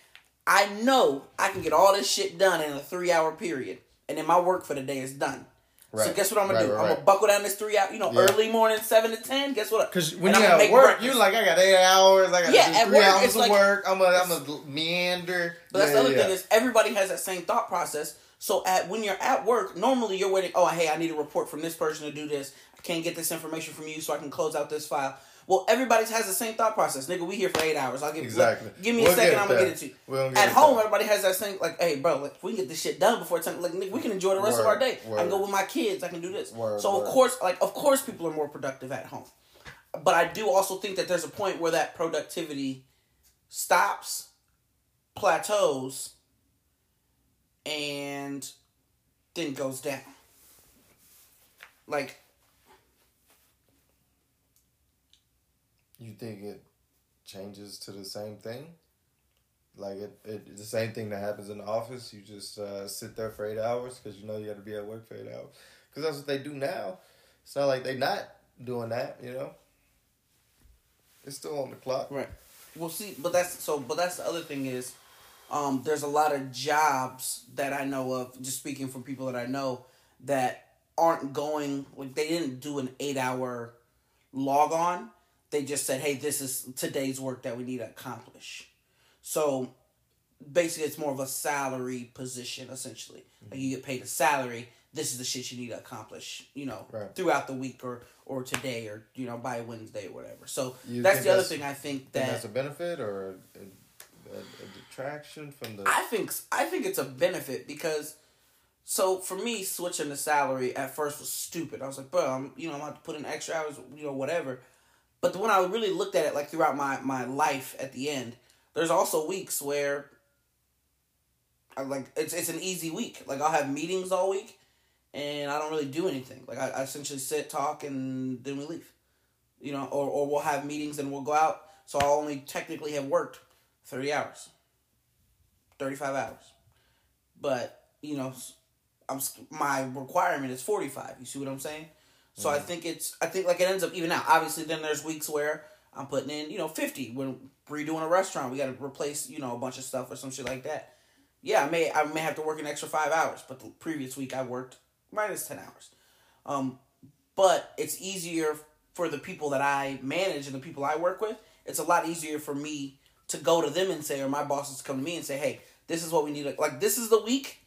I know I can get all this shit done in a three hour period, and then my work for the day is done. Right. So guess what I'm gonna Right, do? right, I'm gonna buckle down this three hour, you know, Yeah. early morning seven to ten. Guess what? Because when And you at work, breakfast. you like I got eight hours. I got Yeah, three work, hours it's of like- work. I'm a I'm a meander. But that's Yeah, the other yeah. thing is everybody has that same thought process. So at when you're at work, normally you're waiting. Oh, hey, I need a report from this person to do this. I can't get this information from you, so I can close out this file. Well, everybody has the same thought process. Nigga, we here for eight hours. I'll give you Exactly. Give me We'll a second. I'm gonna get it to you. We'll At home, there. everybody has that same like, hey, bro, like, if we can get this shit done before ten. Like, nigga, we can enjoy the rest of our Word, day. I can go with my kids. I can do this. Word, so word. of course, like, of course, people are more productive at home. But I do also think that there's a point where that productivity stops, plateaus, and then goes down. Like, You think it changes to the same thing? Like it, it the same thing that happens in the office. You just uh, sit there for eight hours because you know you got to be at work for eight hours. Because that's what they do now. It's not like they're not doing that. You know. It's still on the clock. Right. Well, see, but that's so. But that's the other thing is, um, there's a lot of jobs that I know of. Just speaking from people that I know that aren't going like they didn't do an eight hour log on. They just said, "Hey, this is today's work that we need to accomplish." So basically, it's more of a salary position essentially. Like you get paid a salary. This is the shit you need to accomplish, you know, Right. throughout the week or or today or you know by Wednesday or whatever. So You that's the other that's- thing I think that that's a benefit or a, a, a detraction from the. I think I think it's a benefit because so for me switching the salary at first was stupid. I was like, bro, I'm you know I'm have to put in extra hours, you know whatever. But when I really looked at it like throughout my my life at the end, there's also weeks where I like it's it's an easy week. Like I'll have meetings all week, and I don't really do anything. Like I, I essentially sit, talk, and then we leave. You know, or or we'll have meetings and we'll go out. So I'll only technically have worked thirty hours. 35 hours. But, you know, I'm my requirement is 45. You see what I'm saying? So I think it's I think like it ends up even out. Obviously then there's weeks where I'm putting in, you know, 50 when redoing a restaurant, we got to replace, you know, a bunch of stuff or some shit like that. Yeah, I may I may have to work an extra 5 hours, but the previous week I worked minus 10 hours. Um but it's easier for the people that I manage and the people I work with. It's a lot easier for me to go to them and say, or my bosses come to me and say, "Hey, this is what we need. Like, this is the week.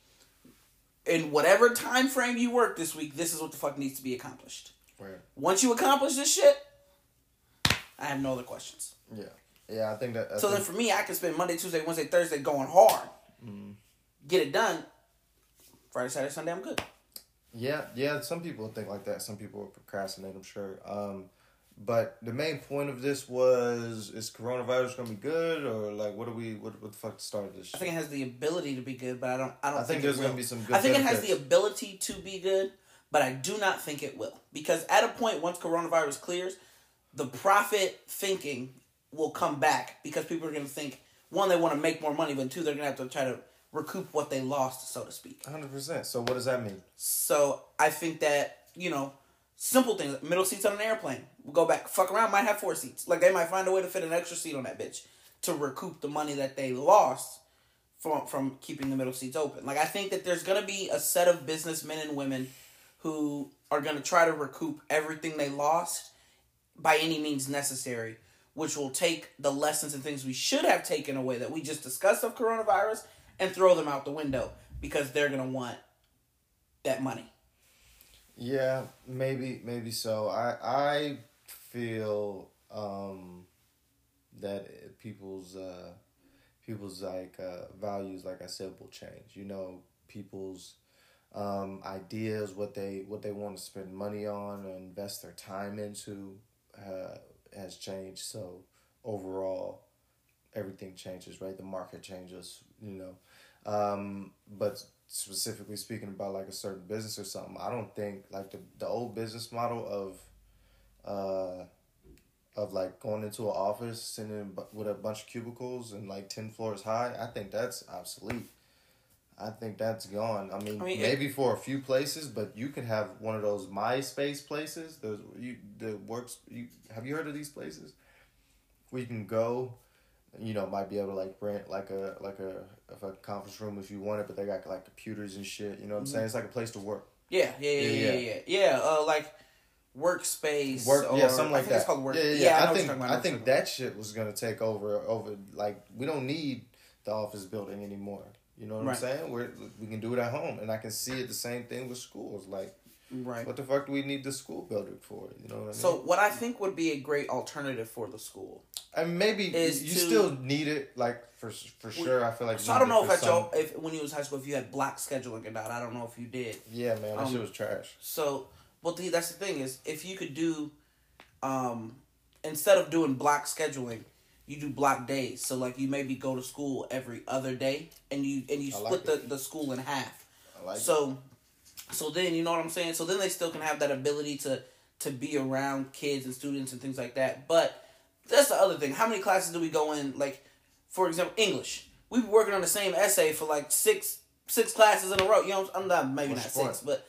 In whatever time frame you work this week, this is what the fuck needs to be accomplished. Right. Once you accomplish this shit, I have no other questions. Yeah. Yeah, I think that. I so then for me, I can spend Monday, Tuesday, Wednesday, Thursday going hard, get it done. Friday, Saturday, Sunday, I'm good. Yeah, yeah. Some people think like that. Some people procrastinate. I'm sure. Um, but the main point of this was: is coronavirus gonna be good, or like what do we? What, what the fuck started this? I think it has the ability to be good, but I don't. I don't. I think it there's gonna be some good I think it has the ability to be good, but I do not think it will because at a point once coronavirus clears, the profit thinking will come back because people are going to think one they want to make more money, but two they're going to have to try to recoup what they lost, so to speak. Hundred percent. So what does that mean? So I think that you know simple things, middle seats on an airplane, we'll go back, fuck around, might have four seats. Like they might find a way to fit an extra seat on that bitch to recoup the money that they lost from from keeping the middle seats open. Like I think that there's gonna be a set of businessmen and women who are gonna try to recoup everything they lost by any means necessary, which will take the lessons and things we should have taken away that we just discussed of coronavirus and throw them out the window because they're gonna want that money. Yeah, maybe, maybe so. I I feel um, that people's uh, people's like uh, values, like I said, will change. You know, people's um, ideas, what they what they want to spend money on or invest their time into, uh, has changed. So overall, everything changes, right? The market changes, you know. Um, but specifically speaking about like a certain business or something, I don't think like the, the old business model of uh of like going into an office sitting with a bunch of cubicles and like 10 floors high, I think that's obsolete. I think that's gone. I mean, I mean, it- maybe for a few places, but you could have one of those MySpace places. Those you the works. You have you heard of these places where you can go you know, might be able to like rent like a like a, a conference room if you want it, but they got like computers and shit. You know what I'm saying? It's like a place to work. Yeah, yeah, yeah, yeah, Yeah, yeah, yeah. yeah uh, like workspace, Work, or, yeah, something like that. It's called work. Yeah, yeah, yeah. I, I, think I think that shit was gonna take over over like we don't need the office building anymore. You know what Right. I'm saying? We're, we can do it at home, and I can see it the same thing with schools. Like. Right. what the fuck do we need the school building for? You know what I mean? So what I think would be a great alternative for the school. And maybe is you to- still need it, like for for sure. I feel like. So I don't know if at your if when you was high school if you had block scheduling or not. I don't know if you did. Yeah, man, that um, shit was trash. So, well, the, that's the thing is if you could do, um, instead of doing block scheduling, you do block days. So like you maybe go to school every other day, and you and you I split like the, the school in half. I like it. So, then you know what I'm saying. So then they still can have that ability to to be around kids and students and things like that. But that's the other thing. How many classes do we go in? Like, for example, English. We've been working on the same essay for like six six classes in a row. You know, I'm not maybe not six, but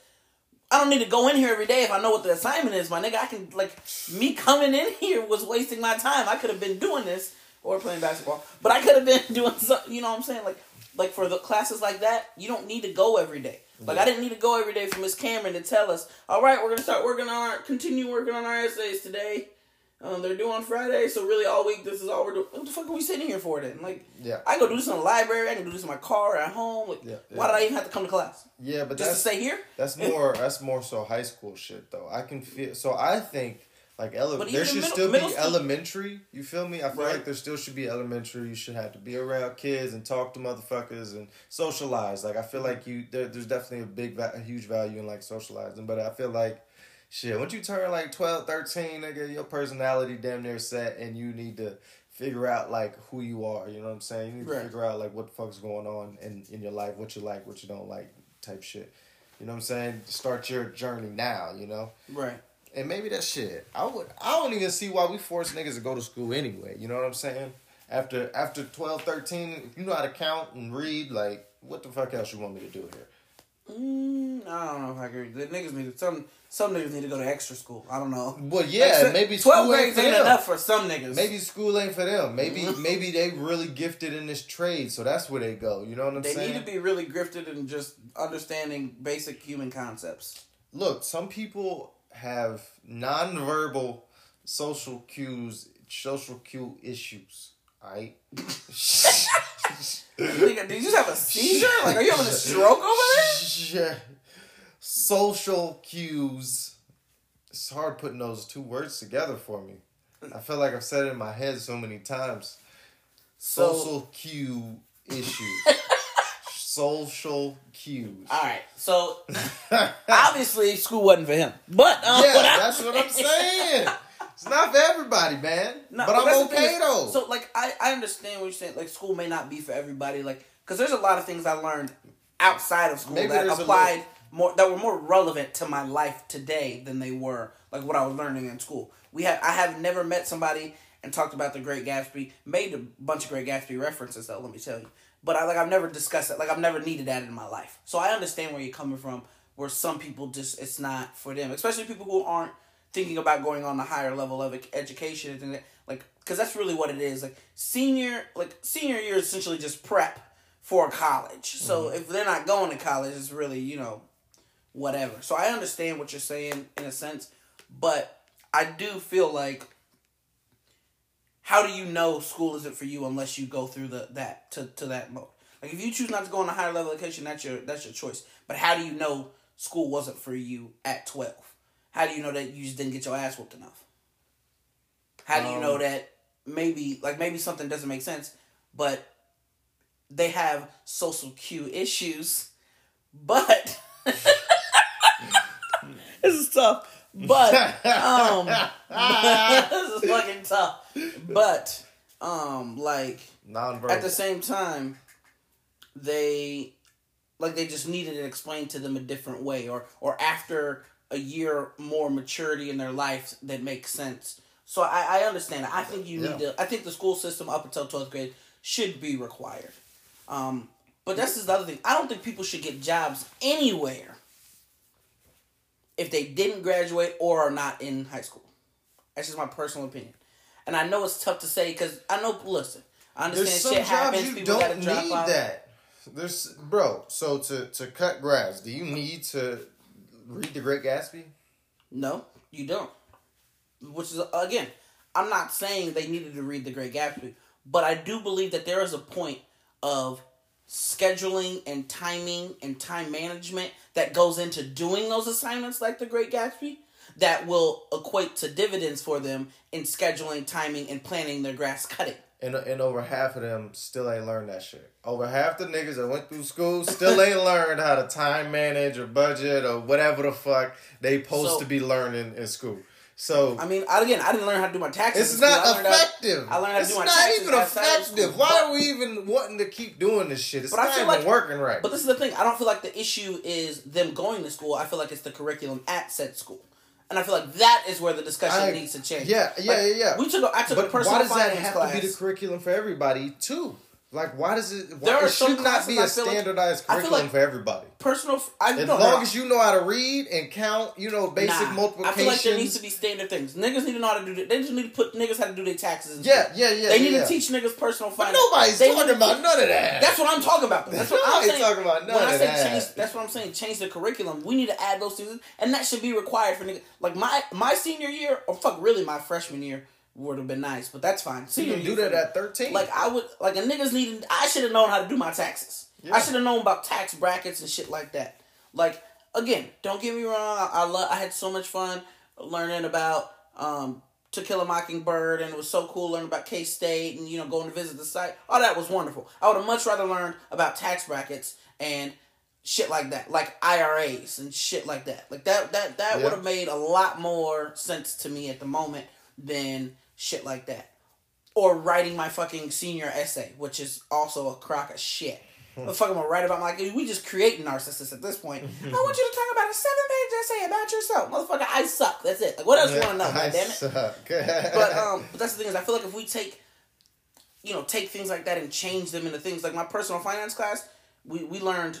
I don't need to go in here every day if I know what the assignment is, my nigga. I can like me coming in here was wasting my time. I could have been doing this or playing basketball, but I could have been doing something. You know what I'm saying? Like like for the classes like that, you don't need to go every day. Like Yeah. I didn't need to go every day for Miss Cameron to tell us, all right, we're gonna start working on our continue working on our essays today. Um, they're due on Friday, so really all week this is all we're doing. What the fuck are we sitting here for then? Like, Yeah. I can go do this in the library. I can do this in my car at home. Like, Yeah, why did I even have to come to class? Yeah, but Just to stay here? That's more. That's more so high school shit though. I can feel. So I think like ele- there should middle- still middle be school- elementary. You feel me? I feel Right. like there still should be elementary. You should have to be around kids and talk to motherfuckers and socialize. Like I feel mm-hmm. like you there, there's definitely a big, a huge value in like socializing. But I feel like shit once you turn like 12, 13, nigga, your personality damn near set, and you need to figure out like who you are. You know what I'm saying? You need Right. to figure out like what the fuck's going on in in your life, what you like, what you don't like, type shit. You know what I'm saying? Start your journey now, you know? Right. And maybe that shit. I would I don't even see why we force niggas to go to school anyway. You know what I'm saying? After after 12, 13, if you know how to count and read, like what the fuck else you want me to do here? Mm, I don't know if I agree. The niggas need to, some some niggas need to go to extra school. I don't know. Well, yeah, Like, maybe twelve school ain't ain't enough for some niggas. Maybe school ain't for them. Maybe maybe they really gifted in this trade, so that's where they go. You know what I'm they saying? They need to be really grifted in just understanding basic human concepts. Look, some people have nonverbal social cues, social cue issues. Alright? Did you just have a seizure? Like, are you having a stroke over there? Social cues. It's hard putting those two words together for me. I feel like I've said it in my head so many times. So, Social cue issues. Social cues. all right. So obviously, school wasn't for him. But um, yeah, what I- that's what I'm saying. It's not for everybody, man. No, but that's I'm okay though. So like I, I understand what you're saying. Like school may not be for everybody. Like because there's a lot of things I learned outside of school Maybe that applied more that were more relevant to my life today than they were like what I was learning in school. We have I have never met somebody and talked about the Great Gatsby. Made a bunch of Great Gatsby references though. Let me tell you. But I like I've never discussed it. Like I've never needed that in my life. So I understand where you're coming from. Where some people just it's not for them, especially people who aren't thinking about going on a higher level of education and like because that's really what it is. Like senior like senior year is essentially just prep for college. So mm-hmm. if they're not going to college, it's really you know whatever. So I understand what you're saying in a sense, but I do feel like how do you know school isn't for you unless you go through the that to, to that mode? Like if you choose not to go on a higher level education, that's your that's your choice. But how do you know school wasn't for you at twelve? How do you know that you just didn't get your ass whooped enough? How do you Um, know that maybe like maybe something doesn't make sense, but they have social cue issues, but this is tough. But um, this is fucking tough. But um, like Nonverbal. at the same time, they like they just needed it explained to them a different way, or or after a year more maturity in their life that makes sense. So I, I understand. I think you need Yeah. to. I think the school system up until twelfth grade should be required. Um, but that's is the other thing. I don't think people should get jobs anywhere if they didn't graduate or are not in high school. That's just my personal opinion. And I know it's tough to say because I know. Listen, I understand There's some shit jobs happens. you People gotta don't drop need out. that. There's bro. So to to cut grass, do you need to read The Great Gatsby? No, you don't. Which is again, I'm not saying they needed to read The Great Gatsby, but I do believe that there is a point of scheduling and timing and time management that goes into doing those assignments like The Great Gatsby that will equate to dividends for them in scheduling, timing, and planning their grass cutting. And, and over half of them still ain't learned that shit. Over half the niggas that went through school still ain't learned how to time manage or budget or whatever the fuck they supposed So- to be learning in school. So I mean, I, again, I didn't learn how to do my taxes. it's school. I not how- effective. I learned how to it's do my not taxes even outside of effective. Why but- are we even wanting to keep doing this shit? It's But I feel even like- working right. But this is the thing. I don't feel like the issue is them going to school. I feel like it's the curriculum at said school, and I feel like that is where the discussion I- needs to change. yeah, yeah, Like, yeah, yeah. We took. A, I took a But personal why does that have class. to be the curriculum for everybody too? Like, why does it? Why, There are it should not be a I like- standardized I feel curriculum like for everybody. Personal, I As no, long no, as you know how to read and count, you know basic nah. I multiplication. feel like there needs to be standard things. Niggas need to know how to do. They just need to put niggas how to do their taxes. And Yeah, yeah, yeah. They need yeah. to teach niggas personal But nobody's They talking about none of that. That's what I'm talking about. That's what I'm saying. talking about none when I of say that. change, that's what I'm saying. Change the curriculum. We need to add those things, and that should be required for niggas. Like my my senior year, or fuck, really my freshman year would have been nice, but that's fine. So you can do that at thirteen. like I would like a niggas needed. I should have known how to do my taxes. Yeah. I should have known about tax brackets and shit like that. Like again, don't get me wrong. I, I love. I had so much fun learning about um, To Kill a Mockingbird, and it was so cool learning about K State and you know going to visit the site. All that was wonderful. I would have much rather learned about tax brackets and shit like that, like IRAs and shit like that. Like that that that Yeah. would have made a lot more sense to me at the moment than shit like that or writing my fucking senior essay, which is also a crock of shit. What the fuck am I write about? Like we just create narcissists at this point. I want you to talk about a seven-page essay about yourself, motherfucker. I suck. That's it. Like what else you want to know? I Damn it. suck. But um, but that's the thing is, I feel like if we take, you know, take things like that and change them into things like my personal finance class, we we learned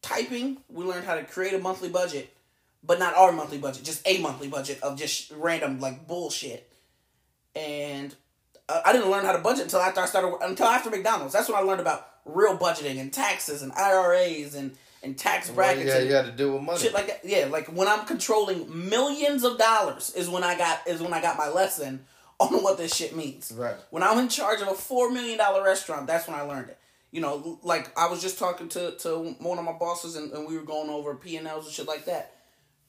typing. We learned how to create a monthly budget, but not our monthly budget, just a monthly budget of just random like bullshit. And uh, I didn't learn how to budget until after I started until after McDonald's. That's when I learned about real budgeting and taxes and IRAs and and tax Well, brackets. yeah, and, you had to deal with money. shit like that. Yeah, like when I'm controlling millions of dollars is when I got is when I got my lesson on what this shit means. Right. When I'm in charge of a four million dollar restaurant, that's when I learned it. You know, like I was just talking to to one of my bosses and, and we were going over P and Ls and shit like that.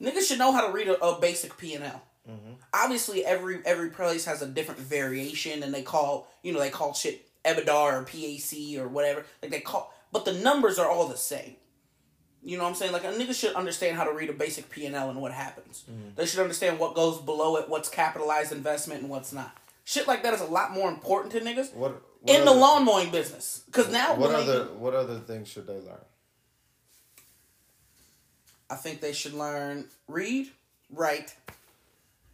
Niggas should know how to read a, a basic P and L. Mm-hmm. Obviously, every every place has a different variation, and they call you know they call shit EBITDA or PAC or whatever. Like they call, but the numbers are all the same. You know what I'm saying? Like a nigga should understand how to read a basic P and L and what happens. Mm-hmm. They should understand what goes below it, what's capitalized investment, and what's not. Shit like that is a lot more important to niggas What, what in the other- lawn mowing business. Because now, What when they- other what other things should they learn? I think they should learn read, write,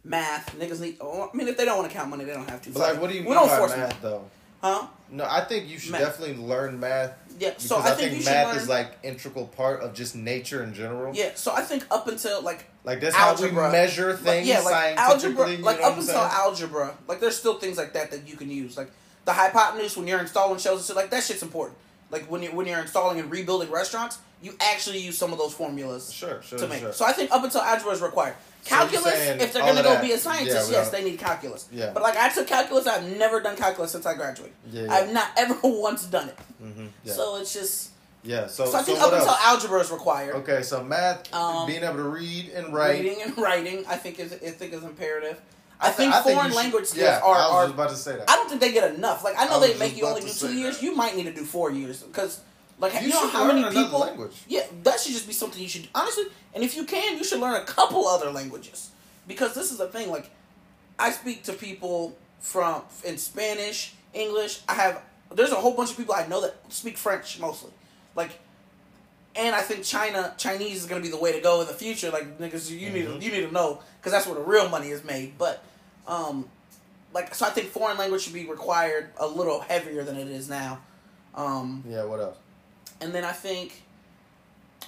math. Niggas need. Oh, I mean, if they don't want to count money, they don't have to. But like, what do you We mean by them. math though? Huh? No, I think you should Math. definitely learn math. Yeah. So I think, you math learn. is like integral part of just nature in general. yeah. So I think up until like Like that's how algebra, we measure like, things yeah, like algebra, like up until saying? algebra, like there's still things like that that you can use, like the hypotenuse when you're installing shells and shit. Like that shit's important. Like when you when you're installing and rebuilding restaurants, you actually use some of those formulas Sure, sure, to make. sure. So I think up until algebra is required. So Calculus, saying if they're gonna go that- be a scientist, yeah, yes, they need calculus. Yeah. But like I took calculus, I've never done calculus since I graduated. Yeah, yeah. I've not ever once done it. Mhm, yeah. So it's just. yeah. So, So I think so up what until else? algebra is required. Okay, so math, Um, being able to read and write. Reading and writing, I think is I think is imperative. I, thi- think I foreign you should- language skills yeah, are, I was are about to say that. I don't think they get enough. Like I know I they make you only do two say years. that. You might need to do four years because like you, You know how many people. language. Yeah, that should just be something you should honestly. And if you can, you should learn a couple other languages because this is the thing. Like I speak to people from in Spanish, English. I have there's a whole bunch of people I know that speak French mostly. Like and I think China Chinese is gonna be the way to go in the future. Like niggas, you need Mm-hmm. to you need to know because that's where the real money is made. But um, like so, I think foreign language should be required a little heavier than it is now. Um, yeah. What else? And then I think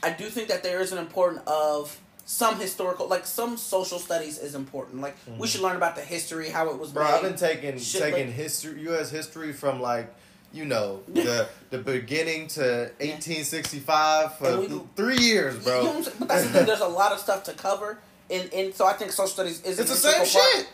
I do think that there is an important of some historical, like some social studies is important. Like we should learn about the history, how it was Mm-hmm. Bro, made. I've been taking Shit taking like- history, U.S. history from like, you know, the the beginning to 1865 for we- th- three years, You know bro. I'm saying? But that's the thing. There's a lot of stuff to cover, and and so I think social studies is It's the same shit.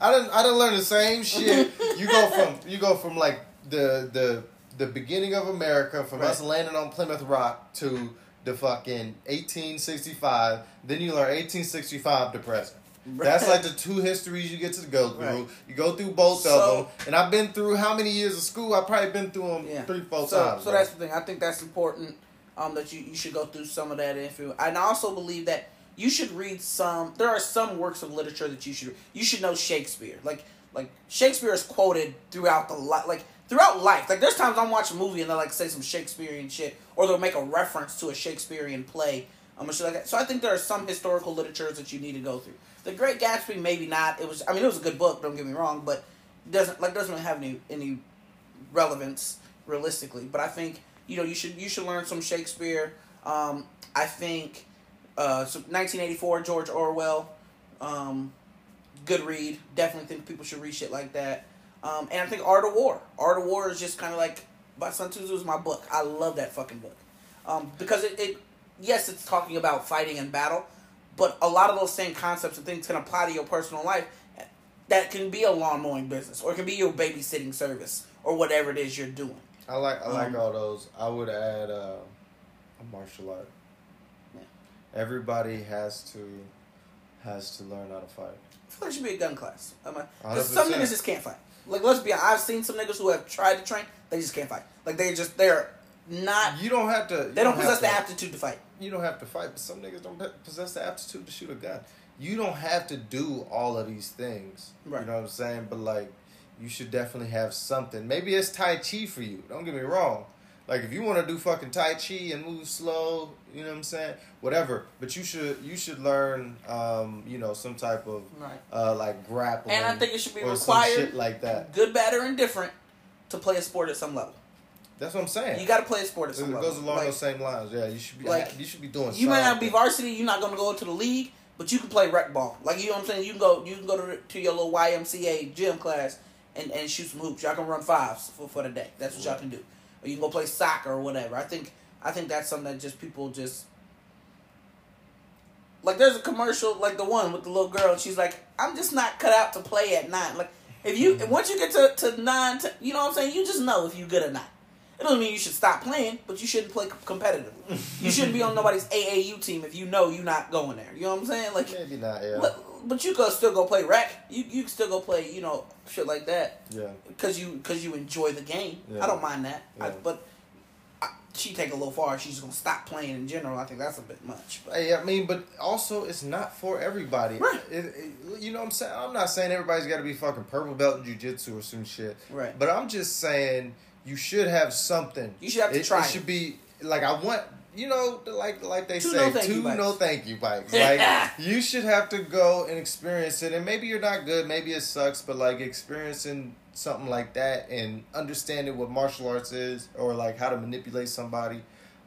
I didn't I didn't learn the same shit. you go from you go from like the the the beginning of America from us landing on Plymouth Rock to the fucking 1865. Then you learn 1865 to present. That's like the two histories you get to go through. Right. You go through both So- of them, and I've been through how many years of school? I've probably been through them Yeah. three, four so, times. So that's the thing. I think that's important. Um, that you, you should go through some of that you. And I also believe that you should read some. There are some works of literature that you should. You should know Shakespeare. Like like Shakespeare is quoted throughout the li- like throughout life. Like there's times I'm watching a movie and they'll like say some Shakespearean shit, or they'll make a reference to a Shakespearean play. Um, shit like that. So I think there are some historical literatures that you need to go through. The Great Gatsby, maybe not. It was. I mean, it was a good book. Don't get me wrong, but doesn't like doesn't really have any any relevance realistically. But I think you know you should you should learn some Shakespeare. Um, I think uh, so 1984 George Orwell, um, good read. Definitely think people should read shit like that. Um, and I think Art of War. Art of War is just kind of like by Sun Tzu is my book. I love that fucking book um, because it, it yes it's talking about fighting and battle, but a lot of those same concepts and things can apply to your personal life. That can be a lawn mowing business, or it can be your babysitting service, or whatever it is you're doing. I like I like Um, all those. I would add uh, a martial art. Yeah. Everybody has to has to learn how to fight. I feel like it should be a gun class. Because 100%. some niggas just can't fight. Like let's be honest, I've seen some niggas who have tried to train, they just can't fight. Like they just they're not. You don't have to. They don't have possess to- the aptitude to fight. You don't have to fight, but some niggas don't possess the aptitude to shoot a gun. You don't have to do all of these things. Right. You know what I'm saying? But like, you should definitely have something. Maybe it's Tai Chi for you. Don't get me wrong. Like if you want to do fucking Tai Chi and move slow, you know what I'm saying? Whatever. But you should you should learn, um, you know, some type of Right. uh, like grappling. And I think it should be some required, shit like that. good, bad, or indifferent, to play a sport at some level. That's what I'm saying. You got to play a sport at it some goes along Like, those same lines. Yeah, you should be like, you should be doing. you might not be varsity. You're not going to go to the league, but you can play rec ball. Like you know what I'm saying. You can go. You can go to to your little YMCA gym class and, and shoot some hoops. Y'all can run fives for, for the day. That's what y'all can do. Or you can go play soccer or whatever. I think I think that's something that just people just like. There's a commercial like the one with the little girl. and She's like, I'm just not cut out to play at nine. Like if you mm-hmm. once you get to to nine, to, you know what I'm saying. You just know if you're good or not. It doesn't mean you should stop playing, but you shouldn't play competitively. you shouldn't be on nobody's AAU team if you know you're not going there. You know what I'm saying? Like, Maybe not. Yeah. But you could still go play rec. You you can still go play, you know, shit like that yeah. because you because you enjoy the game. Yeah. I don't mind that. I, Yeah. but I, she take a little far. She's gonna stop playing in general. I think that's a bit much. Hey, I mean, but also it's not for everybody. Right. It, it- you know what I'm saying? I'm not saying everybody's got to be fucking purple belt in jujitsu or some shit. Right. But I'm just saying you should have something. You should have to it, try it. should be like I want. You know, like like they Two say, no two no thank you bikes. Like you should have to go and experience it, and maybe you're not good, maybe it sucks, but like experiencing something like that and understanding what martial arts is, or like how to manipulate somebody,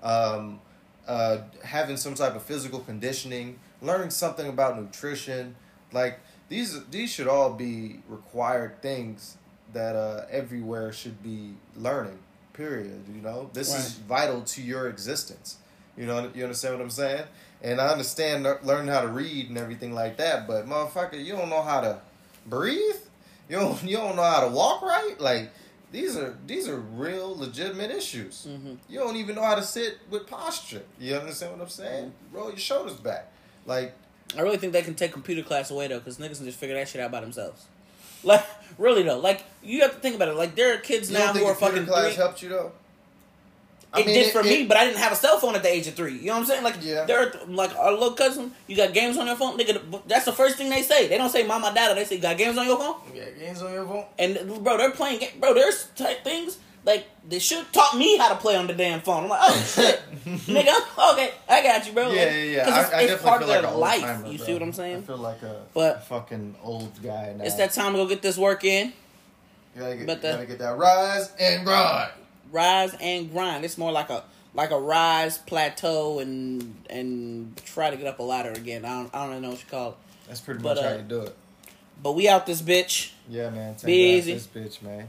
um, uh, having some type of physical conditioning, learning something about nutrition, like these these should all be required things that uh, everywhere should be learning. Period. You know, this is vital to your existence. You know, you understand what I'm saying? And I understand lear- learning how to read and everything like that, but motherfucker, you don't know how to breathe. You don't you don't know how to walk right. Like these are these are real legitimate issues. Mm-hmm. You don't even know how to sit with posture. You understand what I'm saying? Roll your shoulders back. Like I really think they can take computer class away though, because niggas can just figure that shit out by themselves. Like really though, like you have to think about it. Like there are kids now who are computer fucking class three. helped you though? It did for me, but I didn't have a cell phone at the age of three. You know what I'm saying? Like, Yeah. there, are, like our little cousin, you got games on your phone, nigga. That's the first thing they say. They don't say mama, dada. They say you got games on your phone. yeah, games on your phone. And bro, they're playing. ga- Bro, there's type things like they should taught me how to play on the damn phone. I'm like, oh shit, nigga. Okay, I got you, bro. Yeah, yeah, yeah. I, it's, I it's definitely part feel of like their life. timer, you bro. see what I'm saying? I feel like a, But- fucking old guy now. It's that time to go get this work in. You gotta get, but you gotta get that rise and grind. Rise and grind. It's more like a like a rise, plateau, and and try to get up a ladder again. I don't I don't know what you call it. That's pretty But, much uh, how you do it. But we out this bitch. Yeah, man. Be easy. This bitch, man.